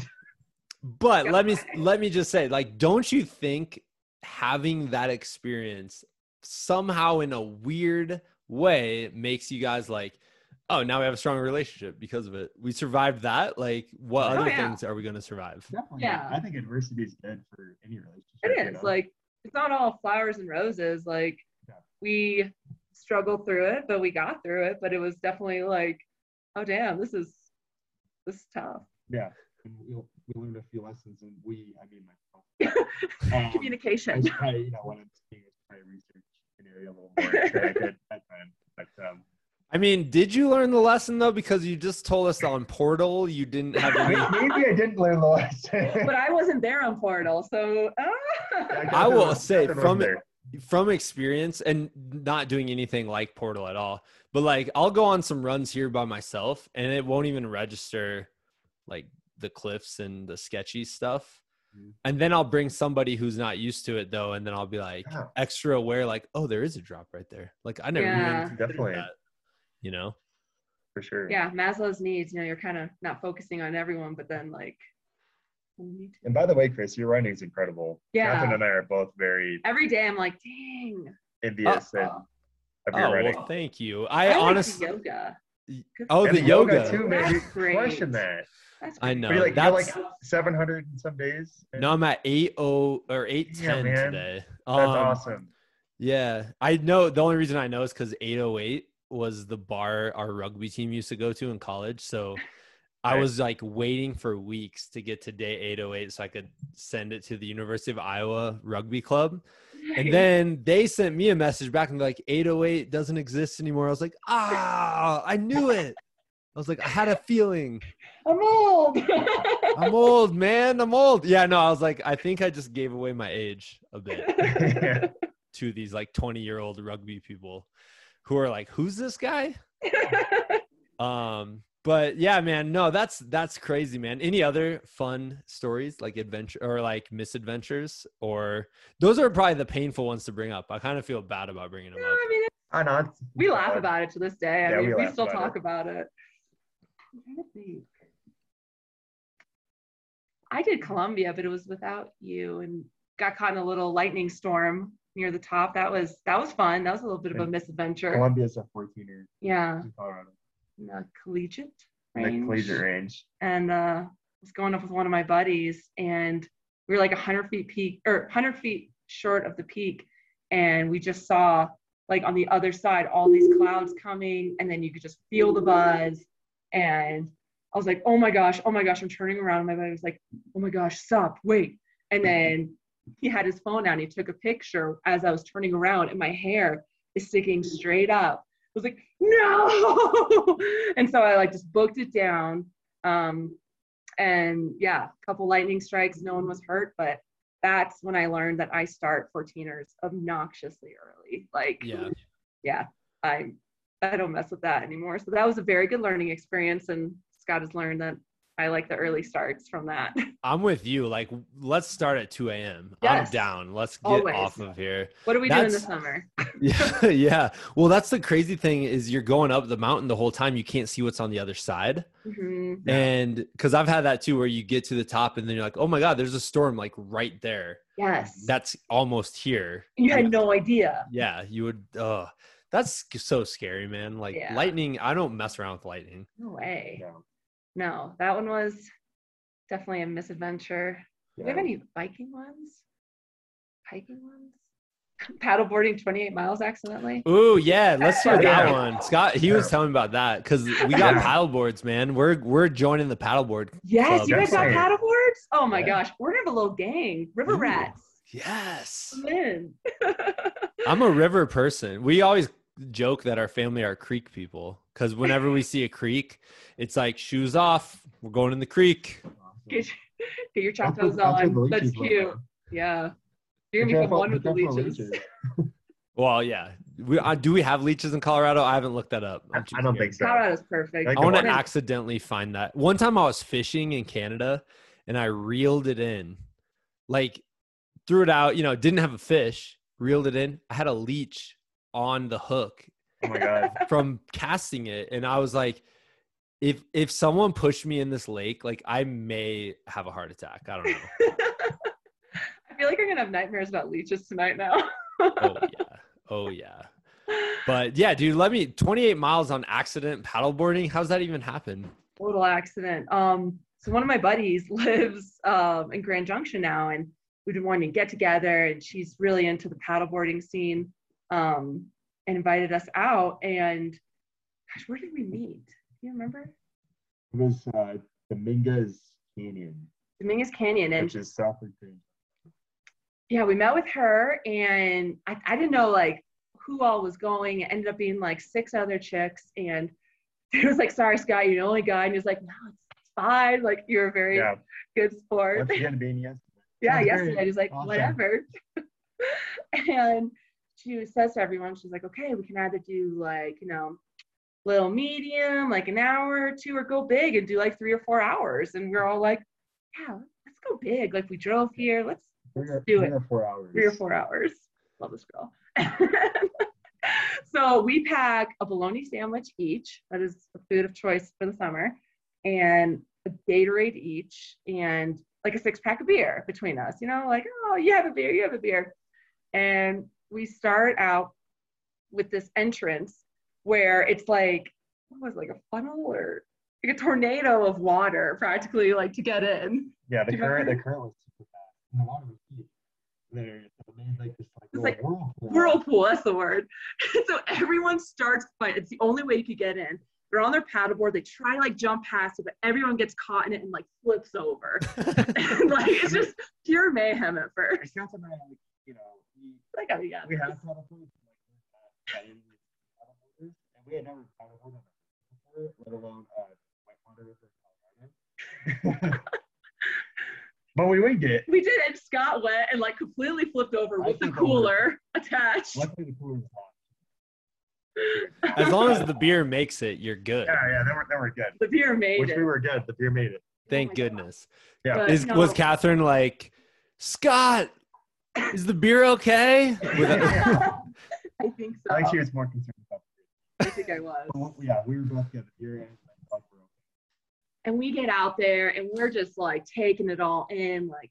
But Go let me let me just say, like, don't you think having that experience somehow in a weird way makes you guys like, oh, now we have a strong relationship because of it. We survived that. Like, what Oh, other yeah. things are we gonna survive? Definitely. Yeah. I think adversity is good for any relationship. It is. you know? like it's not all flowers and roses. Like Yeah. we struggled through it, but we got through it. But it was definitely like, oh damn, this is this is tough. Yeah. And we, we learned a few lessons, and we, I mean myself. Um, I Communication. was trying, you know, when I'm seeing it, try to research an area a little more than I did that time. But um, I mean, did you learn the lesson though? Because you just told us on Portal you didn't have any. maybe I didn't learn the lesson. but I wasn't there on Portal, so ah. I will say from wasn't from experience and not doing anything like Portal at all, but like I'll go on some runs here by myself and it won't even register like the cliffs and the sketchy stuff. Mhm. And then I'll bring somebody who's not used to it though, and then I'll be like Yeah. extra aware, like, oh, there is a drop right there. Like I never Yeah. even Definitely. that. You know? for sure. yeah, Maslow's needs. You know, you're kind of not focusing on everyone, but then like, we need to- And by the way, Chris, your running is incredible. Yeah. Catherine and I are both very every day I'm like, dang. envious Uh, and of your Oh running. well, thank you. I, I, honestly the yoga. Oh, for the And you. yoga. too, man. That's You're great. crushing that. That's I know. But you're like, you're that's like 700 in some days. no, I'm at eight oh or eight ten man. today. That's Um, awesome. Yeah, I know. The only reason I know is because 808 was the bar our rugby team used to go to in college. So I was like waiting for weeks to get to day 808 so I could send it to the University of Iowa Rugby Club. And then they sent me a message back and like 808 doesn't exist anymore. I was like, ah, I knew it. I was like, I had a feeling. I'm old. I'm old, man. I'm old. Yeah, no, I was like, I think I just gave away my age a bit to these like 20 year old rugby people who are like who's this guy um but yeah man no that's that's crazy man any other fun stories like adventure or like misadventures or those are probably the painful ones to bring up i kind of feel bad about bringing them No, up I mean, I know. we laugh about it to this day. I Yeah, mean, we we, still about talk it. about it. I'm trying to think. I did Columbia, but it was without you, and got caught in a little lightning storm near the top. That was that was fun. That was a little bit of a misadventure. Columbia's a 14er Yeah, in Colorado. in, uh, collegiate. Nick Collegiate Range. and uh, was going up with one of my buddies, and we were like 100 feet peak or 100 feet short of the peak, and we just saw like on the other side all these clouds coming, and then you could just feel the buzz, and I was like, oh my gosh, oh my gosh, I'm turning around, and my buddy was like, oh my gosh, stop, wait, and then he had his phone down, he took a picture as I was turning around, and my hair is sticking straight up. I was like, no. and so I like just booked it down. Um, and yeah, a couple lightning strikes, no one was hurt, but that's when I learned that I start 14ers obnoxiously early. Like, Yeah. yeah, I I don't mess with that anymore. So that was a very good learning experience, and Scott has learned that I like the early starts from that. I'm with you. Like, let's start at 2 a.m. Yes. I'm down. Let's get Always. off of here. what are we doing That's- this summer? Yeah, yeah. Well, that's the crazy thing is you're going up the mountain the whole time. You can't see what's on the other side. Mhm. And because I've had that too, where you get to the top and then you're like, oh my god, there's a storm like right there. Yes, That's almost here. you had no idea. Yeah, you would. Uh, that's so scary, man. Like Yeah. lightning. I don't mess around with lightning. No way. Yeah. No, that one was definitely a misadventure. Do we have any biking ones? Hiking ones? Paddleboarding 28 miles accidentally? Ooh, yeah. Let's hear that Yeah. one. Scott, he was telling me about that because we got Yeah. paddle man. We're we're joining the paddleboard. Yes, Club. you guys got Definitely. paddleboards? Oh my Yeah. gosh, we're gonna have a little gang. River Ooh. rats. Yes. Come in. I'm a river person. We always joke that our family are creek people because whenever we see a creek, it's like shoes off. We're going in the creek. get, get your That's chacos what- that's what the on. That's cute. Yeah. You're gonna become careful- one be with the careful leeches. Well, yeah. We uh, do we have leeches in Colorado? I haven't looked that up. I, I'm too I don't scared. think so. Colorado's perfect. Like I want to accidentally find that. One time I was fishing in Canada and I reeled it in. Like threw it out, you know, didn't have a fish, reeled it in. I had a leech on the hook Oh my god. from casting it and I was like if if someone pushed me in this lake, like I may have a heart attack. I don't know. I feel like I'm gonna have nightmares about leeches tonight now. Oh yeah. Oh yeah. But yeah, dude, let me 28 miles on accident paddleboarding. How's that even happen? total accident. Um, so one of my buddies lives um, in Grand Junction now, and we've been wanting to get together, and she's really into the paddleboarding scene, um, and invited us out. And gosh, where did we meet? Do you remember? It was uh, Dominguez Canyon, Dominguez Canyon, and which is south of Green. yeah, we met with her, and I, I didn't know like who all was going. It ended up being like six other chicks, and he was like, "Sorry, Scott, you're the only guy," and he was like, "No, it's, it's fine. Like you're a very Yeah. good sport." What's again being yesterday? yeah, yesterday. He's like, Awesome. whatever. and she says to everyone, she's like, okay, we can either do like, you know, little medium, like an hour or two, or go big and do like three or four hours. And we're all like, yeah, let's go big. Like we drove here, let's or, do three it. or four hours. three or four hours. Love this girl. so we pack a bologna sandwich each. That is the food of choice for the summer, and a Gatorade each, and like a six pack of beer between us. You know, like oh, you have a beer, you have a beer, and we start out with this entrance where it's like what was it, like a funnel or like a tornado of water practically like to get in. Yeah, the current the current was super fast. And the water was deep. There, so made like this like, It's like whirlpool. whirlpool that's the word so everyone starts by it's the only way you could get in they're on their paddleboard they try to like jump past it but everyone gets caught in it and like flips over and, like it's just pure mayhem at I first got some, like, you know, we, like oh yeah we had paddle boards, like, and paddle boarders, and we had never paddleboarded on a river before, let alone uh, whitewater river, Colorado. but we winged it. we did and scott went and like completely flipped over I with the think it cooler attached Luckily, the cooler was hot. As long as the beer makes it, you're good. Yeah, yeah, they were, they were good. the beer made Which it we were good. The beer made it. Thank Oh my God. goodness. Yeah. Is no, was Catherine like, Scott? Is the beer okay? With i think so I think she was more concerned about the beer. i think i was beer. Well, yeah, we were both good. The beer and like, we're okay. and we get out there and we're just like taking it all in like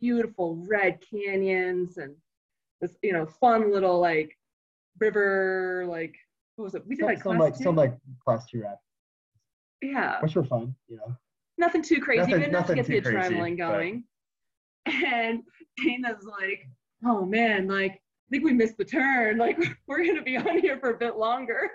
beautiful red canyons and this you know fun little like river like what was it we did Some, like some like two? some like class two rap. Yeah, which were fun, you know. nothing too crazy, Nothing- but enough to get the too crazy, adrenaline but- going. And Dana's like, "Oh man, like I think we missed the turn. Like we're gonna be on here for a bit longer."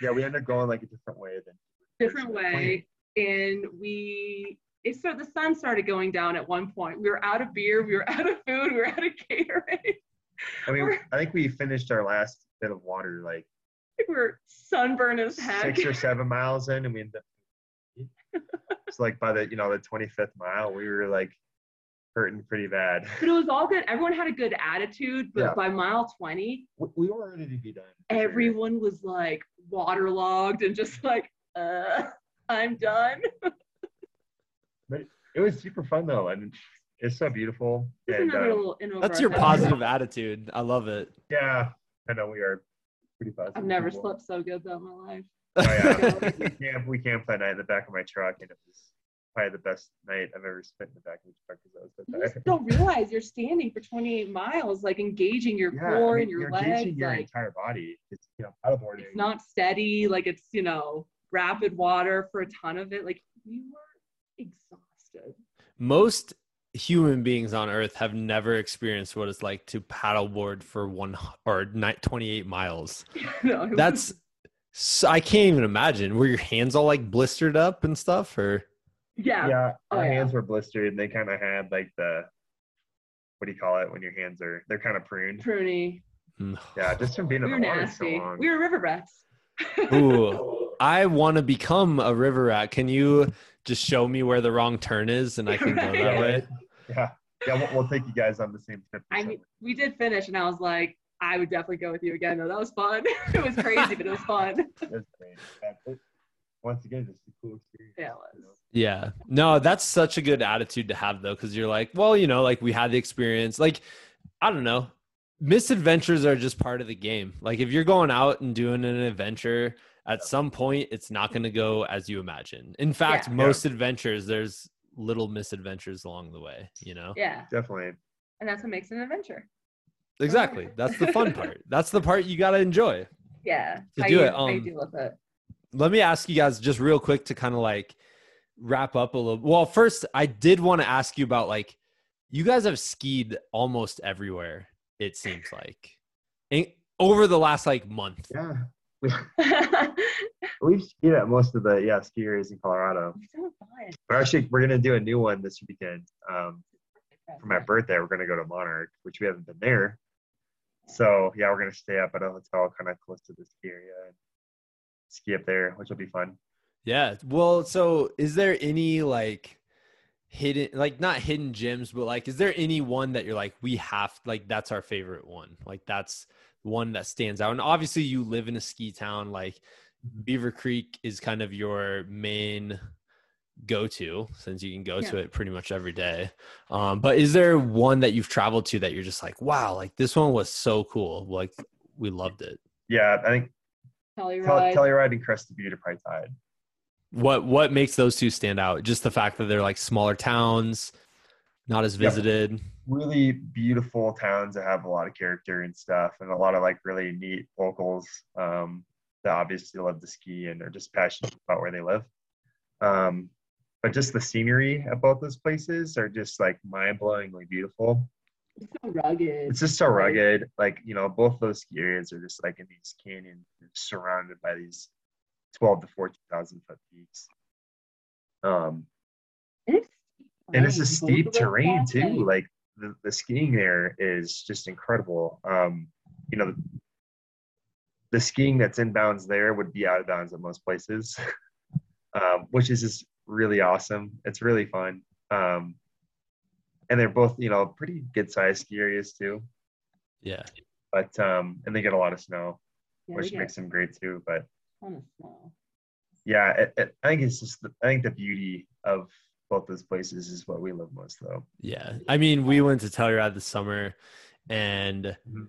Yeah, we ended up going like a different way than different way and we it so the sun started going down at one point we were out of beer we were out of food we were out of Gatorade I mean, I think we finished our last bit of water like we were sunburned as heck six or seven miles in, and we ended up. It's like by the you know the 25th mile, we were like hurting pretty bad. but it was all good everyone had a good attitude but Yeah. by mile 20 We, we were ready to be done. for sure. everyone was like waterlogged and just like uh i'm done but It was super fun though, and it's so beautiful. And another little in over That's your positive attitude. I love it. yeah, I know we are pretty positive. i've never people. slept so good though in my life Oh, yeah. we camped. We camped that night in the back of my truck, and it was probably the best night I've ever spent in the back of the truck because I was so you just don't realize you're standing for 28 miles like engaging your Yeah, I core mean, and your you're legs engaging your like entire body. It's you know paddleboarding. it's not steady like it's you know rapid water for a ton of it like we were exhausted Most human beings on earth have never experienced what it's like to paddleboard for one or ni- 28 miles. No, it was- That's so, I can't even imagine. Were your hands all like blistered up and stuff or yeah, Yeah, Oh, our yeah. hands were blistered. and They kind of had like the what do you call it when your hands are they're kind of pruned. pruny. Yeah, just from being we in were the water so nasty long. we were river rats Ooh, I want to become a river rat. Can you just show me where the wrong turn is and I can go that way? Yeah, yeah, we'll, we'll take you guys on the same trip. i mean we did finish and i was like i would definitely go with you again though that was fun it was crazy but it was fun That's great. Yeah, it- once again, just a cool experience. Yeah, it you know? Yeah. No, that's such a good attitude to have though, because you're like, well, you know, like we had the experience. Like, I don't know. Misadventures are just part of the game. Like if you're going out and doing an adventure, at some point it's not going to go as you imagine. In fact, Yeah. most adventures there's little misadventures along the way, you know? yeah Definitely. and that's what makes an adventure Exactly. That's the fun part. That's the part you got to enjoy. yeah To how do you, it, how you um, deal with it let me ask you guys just real quick to kind of like wrap up a little well first i did want to ask you about like you guys have skied almost everywhere it seems like in, over the last like month Yeah. We, we've skied at most of the yeah ski areas in Colorado. It's so fun. But actually, we're gonna do a new one this weekend. Um, for my birthday, we're gonna go to Monarch, which we haven't been there. So yeah, we're gonna stay up at a hotel kind of close to the ski area and ski up there, which will be fun. yeah. Well so is there any like hidden like not hidden gems but like is there any one that you're like we have like that's our favorite one? Like that's one that stands out. And obviously you live in a ski town. Like beaver creek is kind of your main go-to since you can go to it pretty much every day. Um but is there one that you've traveled to that you're just like wow like this one was so cool. Like we loved it. Yeah, I think Telluride. Tel- Telluride and Crested Butte are probably tied. what what makes those two stand out just the fact that they're like smaller towns not as Yep. visited Really beautiful towns that have a lot of character and stuff, and a lot of like really neat locals um, that obviously love to ski and are just passionate about where they live. Um, but just the scenery at both those places are just like mind-blowingly beautiful. It's so rugged. It's just so rugged. Like you know, both those ski areas are just like in these canyons, surrounded by these twelve to fourteen thousand foot peaks. Um, And it's, and it's a steep terrain too. like, Like the, the skiing there is just incredible. Um, you know, the, the skiing that's inbounds there would be out of bounds at most places, um, which is just really awesome. It's really fun. Um, and they're both, you know, pretty good sized ski areas too. yeah But um, and they get a lot of snow, yeah, which makes them great too. But a ton of snow. yeah, it, it, I think it's just the, I think the beauty of both those places is what we love most though. yeah i mean we went to telluride this summer and Mhm.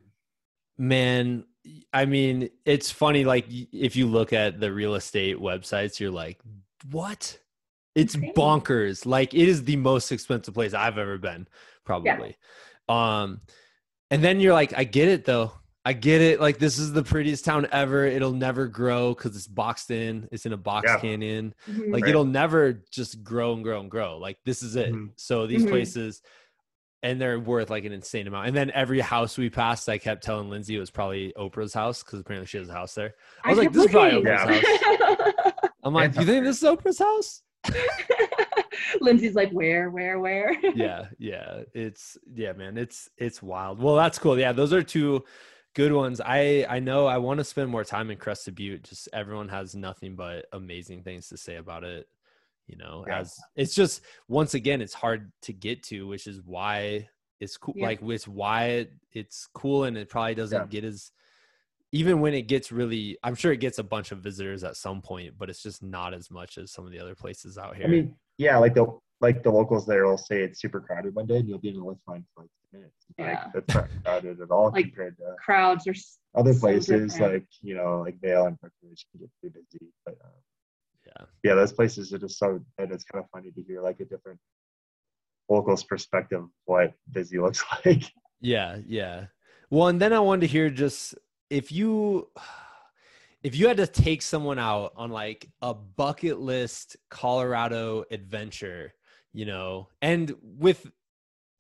man i mean it's funny like if you look at the real estate websites you're like what it's Insane. bonkers like it is the most expensive place i've ever been probably um and then you're like i get it though I get it. Like this is the prettiest town ever. It'll never grow because it's boxed in. It's in a box Yeah. canyon. Mhm. Like Right. it'll never just grow and grow and grow. Like this is it. Mhm. So these Mhm. places, and they're worth like an insane amount. And then every house we passed, I kept telling Lindsay it was probably Oprah's house because apparently she has a house there. I was like, kept this is probably looking. house. I'm like, do you think this is Oprah's house? Lindsay's like, where, where, where? yeah yeah it's yeah man it's it's wild well that's cool yeah those are two good ones i i know i want to spend more time in crested butte just everyone has nothing but amazing things to say about it you know Yeah. as it's just once again it's hard to get to which is why it's cool Yeah. like it's why it, it's cool and it probably doesn't Yeah. get as even when it gets really i'm sure it gets a bunch of visitors at some point but it's just not as much as some of the other places out here I mean, yeah, like the like the locals there will say it's super crowded one day, and you'll be in the lift line for like ten minutes. Yeah. Like that's not crowded at all Like, compared to Crowds or other so places different. like you know like Vail and Breckenridge can get pretty busy. But um, yeah yeah, those places are just so and it's kind of funny to hear like a different locals perspective of what busy looks like. Yeah, yeah. Well, and then I wanted to hear just if you if you had to take someone out on like a bucket list Colorado adventure, you know, and with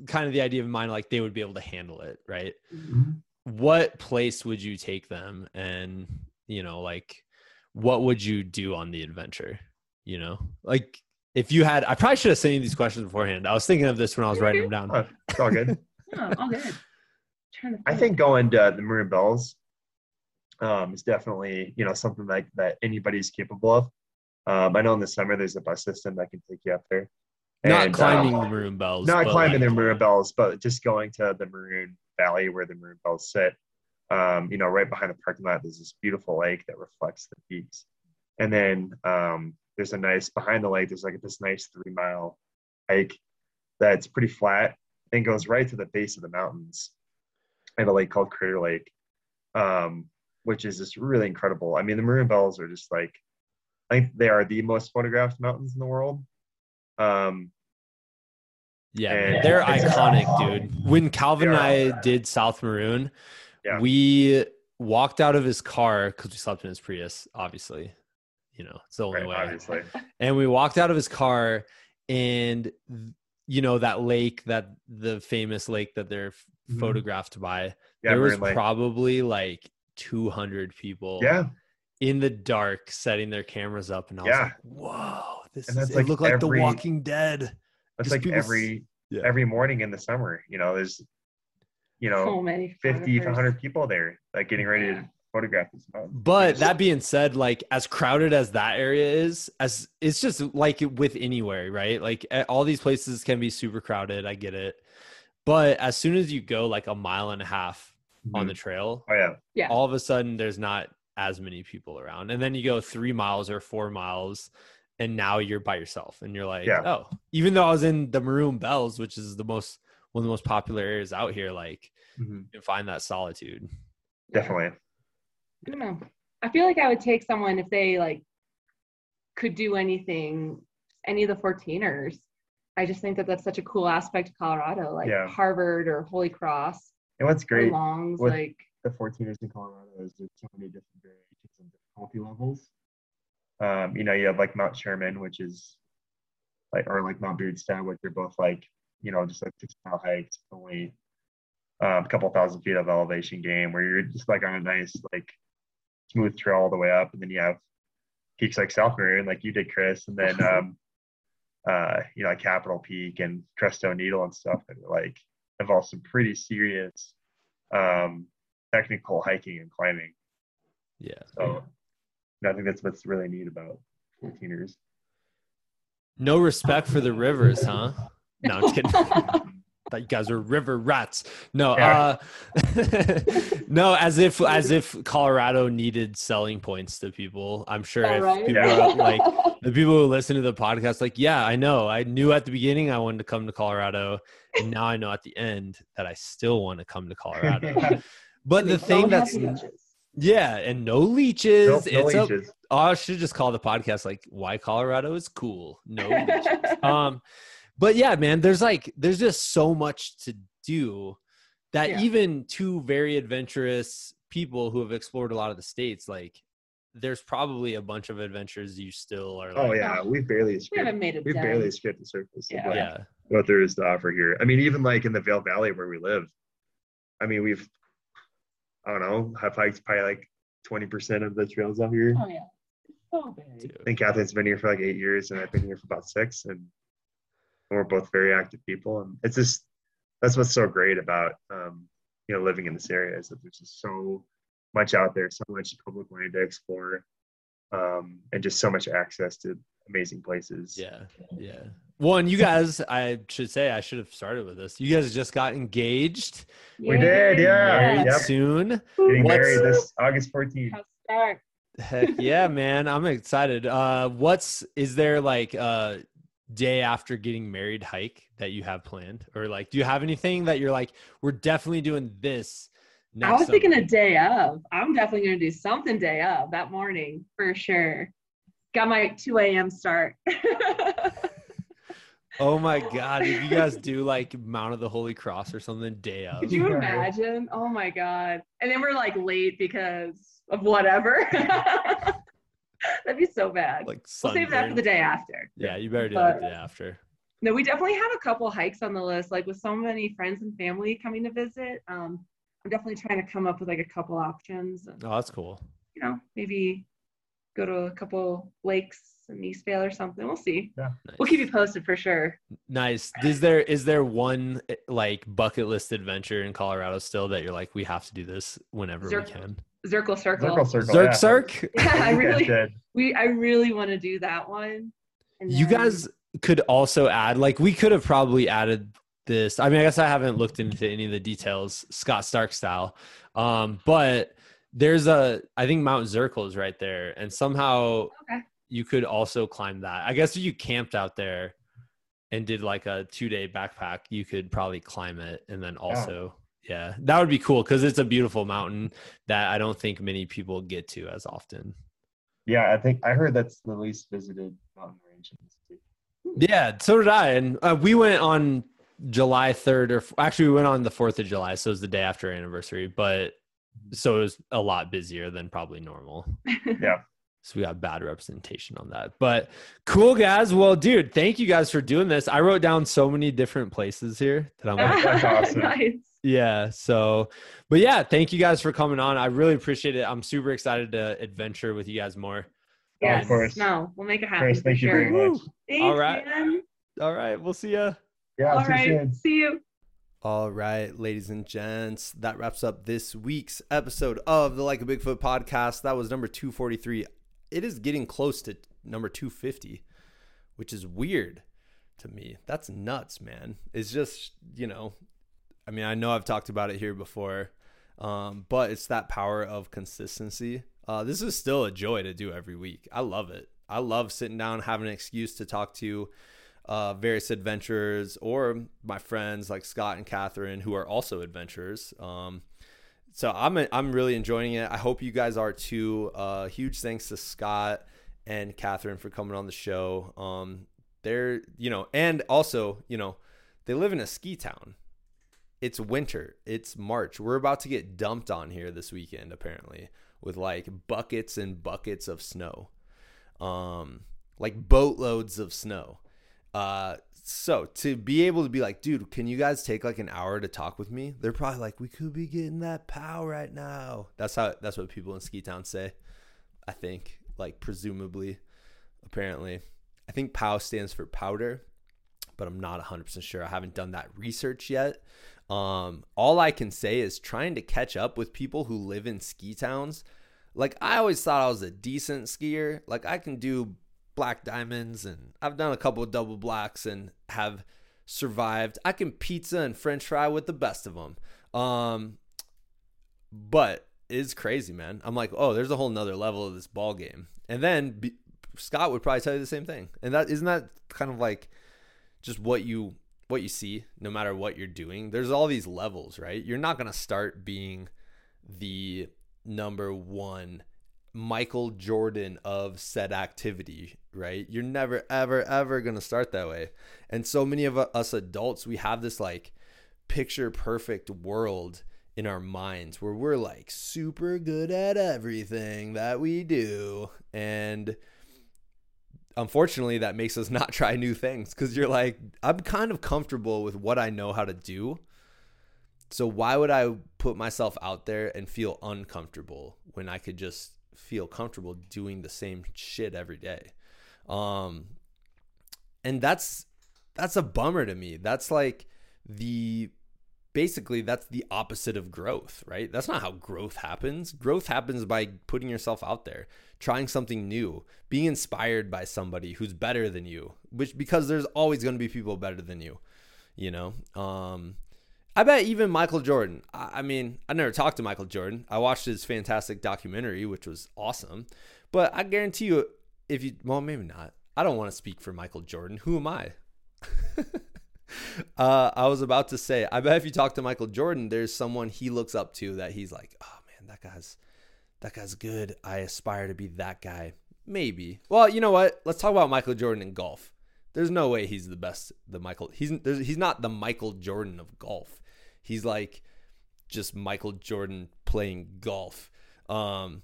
kind of the idea of mind like they would be able to handle it, right? Mm-hmm. What place would you take them and, you know, like what would you do on the adventure? You know? Like if you had I probably should have sent you these questions beforehand. I was thinking of this when I was writing them down. Oh, it's all good. oh, all good. I think going to the Maroon Bells um, is definitely you know something like that anybody's capable of. Um, I know in the summer there's a bus system that can take you up there. Not And, climbing um, the maroon bells. not climbing like- the Maroon Bells, but just going to the Maroon Valley where the Maroon Bells sit. Um, you know, right behind the parking lot, there's this beautiful lake that reflects the peaks. And then um, there's a nice behind the lake. There's like this nice three mile hike that's pretty flat and goes right to the base of the mountains. I have a lake called Crater Lake, um, which is just really incredible. I mean, the Maroon Bells are just like, I think they are the most photographed mountains in the world. Um, Yeah, And- man, they're It's- iconic, dude. When Calvin and I did South Maroon, Yeah. we walked out of his car because we slept in his Prius, obviously. You know, it's the only right, way. obviously. And we walked out of his car, and you know that lake, that the famous lake that they're f Mhm. photographed by. Yeah, there was Maroon Lake. probably like 200 people. yeah. in the dark setting their cameras up and I was Yeah. like, whoa, this And is that's it like looked like The Walking Dead. That's Just like people every Yeah. every morning in the summer. You know, there's you know so many 50 to 100 people there, like getting ready Yeah. to photograph this. But that being said, like as crowded as that area is, as it's just like with anywhere, right? Like all these places can be super crowded. I get it. But as soon as you go like a mile and a half on the trail, oh yeah, Yeah. all of a sudden there's not as many people around. And then you go three miles or four miles and now you're by yourself and you're like, Yeah. oh, even though I was in the Maroon Bells, which is the most one of the most popular areas out here, like Mhm. you can find that solitude. definitely. I don't know. I feel like I would take someone if they like could do anything, any of the 14ers. I just think that that's such a cool aspect of Colorado, like Yeah. Harvard or Holy Cross And what's great Longs. with- Like, the 14ers in Colorado is there's so many different variations and difficulty levels. Um, you know, you have like Mount Sherman, which is like, or like Mount Bierstadt, which are both like, you know, just like six mile hikes, only um, a couple thousand feet of elevation gain, where you're just like on a nice, like smooth trail all the way up. And then you have peaks like South Maroon, like you did, Chris, and then, um, uh, you know, like Capitol Peak and Crestone Needle and stuff that are like involve some pretty serious um, technical hiking and climbing. Yeah. So I think that's what's really neat about 14ers. No respect for the rivers, huh? No, I'm kidding. Thought you guys are river rats. No, uh, no, as if as if Colorado needed selling points to people. I'm sure Yeah, if right? people Yeah. are, like the people who listen to the podcast, like, yeah, I know. I knew at the beginning I wanted to come to Colorado, and now I know at the end that I still want to come to Colorado. But the thing that's yeah, and no leeches. No, no it's a- oh, I should just call the podcast like why Colorado is cool. No leeches. um but yeah man there's like there's just so much to do that Yeah. even two very adventurous people who have explored a lot of the states, like there's probably a bunch of adventures you still are oh, like, Oh yeah, we barely We haven't made it. we dent. barely scraped the surface Yeah. of what, yeah, what there is to offer here. I mean, even like in the Vail Valley where we live, I mean, we've I don't know, have hiked probably like twenty percent of the trails out here. Oh yeah. So big. dude. I think Catherine's been here for like eight years, and I've been here for about six, and we're both very active people, and it's just that's what's so great about um, you know living in this area is that there's just so much out there, so much public land to explore, um, and just so much access to amazing places. Yeah, yeah. One, you guys, I should say, I should have started with this. You guys just got engaged. We did, yeah. Married Yep. soon. Getting What's- married this August 14th. How's? Heck yeah, man. I'm excited. Uh what's is there like a day after getting married hike that you have planned? Or like do you have anything that you're like, we're definitely doing this next I was thinking a day of. I'm definitely gonna do something day of that morning for sure. Got my 2 a.m. start. Oh my god, if you guys do like Mount of the Holy Cross or something day of. Could you imagine? Oh my god! And then we're like late because of whatever. That'd so bad. Like we'll save that for the day after. Yeah, you better do that the day after. No, we definitely have a couple hikes on the list. Like with so many friends and family coming to visit, um, I'm definitely trying to come up with like a couple options. And, Oh, that's cool. you know, maybe go to a couple lakes in East Vail or something. We'll see. Nice. We'll keep you posted for sure. Nice. Is there is there one eh, like bucket list adventure in Colorado still that you're like we have to do this whenever Zirk- we can? Circle, circle. Circle, circle. Zerk yeah. Zerk. Yeah, I really, we, I really want to do that one. And You guys could also add like we could have probably added this. I mean, I guess I haven't looked into any of the details Scott Stark style. Um, but there's a I think Mount Zirkel is right there and somehow Okay. you could also climb that. I guess if you camped out there and did like a 2-day backpack, you could probably climb it and then also yeah, that would be cool cuz it's a beautiful mountain that I don't think many people get to as often. Yeah, I think I heard that's the least visited mountain range in the state. Yeah, so did I. And uh, we went on July 3rd, or actually, we went on the 4th of July. So it was the day after our anniversary. But so it was a lot busier than probably normal. Yeah. So we got bad representation on that. But cool, guys. Well, dude, thank you guys for doing this. I wrote down so many different places here that I'm like, That's awesome. nice. yeah. So, but yeah, thank you guys for coming on. I really appreciate it. I'm super excited to adventure with you guys more. Oh, of course. No, we'll make it happen. Chris, for thank you very much. Thanks, All right. man. All right. We'll see ya. Yeah, All see you right. soon. See you. All right, ladies and gents, that wraps up this week's episode of the Like a Bigfoot podcast. That was number 243. It is getting close to number 250, which is weird to me. That's nuts, man. It's just, you know, I mean, I know I've talked about it here before, um, but it's that power of consistency. Uh, this is still a joy to do every week. I love it. I love sitting down, having an excuse to talk to uh, various adventurers or my friends like Scott and Catherine, who are also adventurers. Um, so I'm I'm really enjoying it. I hope you guys are too. Uh, huge thanks to Scott and Catherine for coming on the show. Um, they're you know, and also you know, they live in a ski town. It's winter. It's March. We're about to get dumped on here this weekend, apparently, with like buckets and buckets of snow, um, like boatloads of snow. Uh, so to be able to be like, dude, can you guys take like an hour to talk with me? They're probably like, we could be getting that pow right now. That's how that's what people in Ski Town say. I think, like presumably, apparently. I think POW stands for powder, but I'm not 100% sure. I haven't done that research yet. Um, all I can say is trying to catch up with people who live in ski towns. Like I always thought I was a decent skier. Like I can do black diamonds and I've done a couple of double blacks and have survived. I can pizza and french fry with the best of them. Um, but it's crazy, man. I'm like, oh, there's a whole nother level of this ball game. And then be, Scott would probably tell you the same thing. And that isn't that kind of like just what you what you see no matter what you're doing. There's all these levels, right? You're not going to start being the number 1 Michael Jordan of said activity, right? You're never, ever, ever going to start that way. And so many of us adults, we have this like picture perfect world in our minds where we're like super good at everything that we do and unfortunately that makes us not try new things cuz you're like I'm kind of comfortable with what I know how to do so why would I put myself out there and feel uncomfortable when I could just feel comfortable doing the same shit every day um and that's that's a bummer to me that's like the basically that's the opposite of growth, right? That's not how growth happens. Growth happens by putting yourself out there, trying something new, being inspired by somebody who's better than you, which because there's always going to be people better than you, you know? Um I bet even Michael Jordan. I mean, I never talked to Michael Jordan. I watched his fantastic documentary, which was awesome. But I guarantee you, if you, well, maybe not. I don't want to speak for Michael Jordan. Who am I? uh, I was about to say, I bet if you talk to Michael Jordan, there's someone he looks up to that he's like, oh man, that guy's that guy's good. I aspire to be that guy. Maybe. Well, you know what? Let's talk about Michael Jordan in golf. There's no way he's the best. The Michael he's he's not the Michael Jordan of golf. He's like just Michael Jordan playing golf. Um,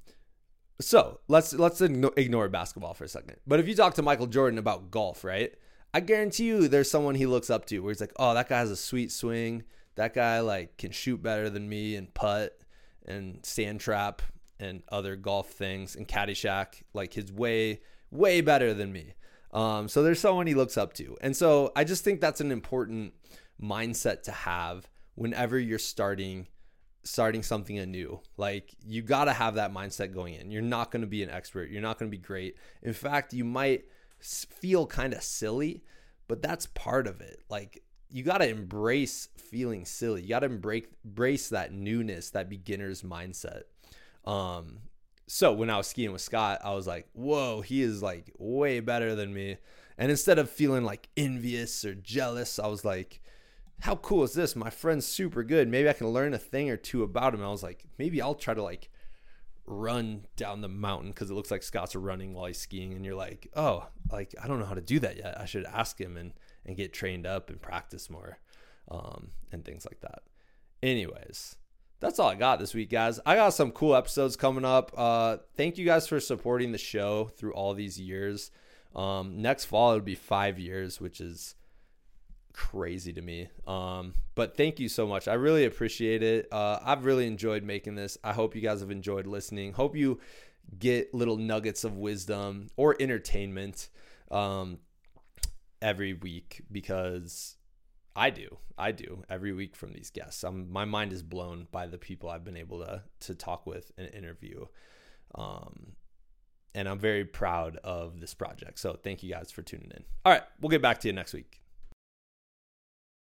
so let's let's ignore basketball for a second. But if you talk to Michael Jordan about golf, right? I guarantee you there's someone he looks up to where he's like, oh, that guy has a sweet swing. That guy like can shoot better than me and putt and sand trap and other golf things and Caddyshack. Like his way, way better than me. Um, so there's someone he looks up to. And so I just think that's an important mindset to have whenever you're starting starting something anew. Like you got to have that mindset going in. You're not going to be an expert. You're not going to be great. In fact, you might feel kind of silly, but that's part of it. Like you got to embrace feeling silly. You got to embrace embrace that newness, that beginner's mindset. Um so when I was skiing with Scott, I was like, "Whoa, he is like way better than me." And instead of feeling like envious or jealous, I was like, "How cool is this? My friend's super good. Maybe I can learn a thing or two about him." And I was like, "Maybe I'll try to like run down the mountain because it looks like Scott's running while he's skiing, and you're like, oh, like I don't know how to do that yet. I should ask him and and get trained up and practice more, um, and things like that. Anyways, that's all I got this week, guys. I got some cool episodes coming up. Uh, thank you guys for supporting the show through all these years. Um, next fall it'll be five years, which is crazy to me. Um, but thank you so much. I really appreciate it. Uh, I've really enjoyed making this. I hope you guys have enjoyed listening. Hope you get little nuggets of wisdom or entertainment um, every week because I do. I do every week from these guests. I'm, my mind is blown by the people I've been able to to talk with and interview. Um, and I'm very proud of this project. So thank you guys for tuning in. All right, we'll get back to you next week.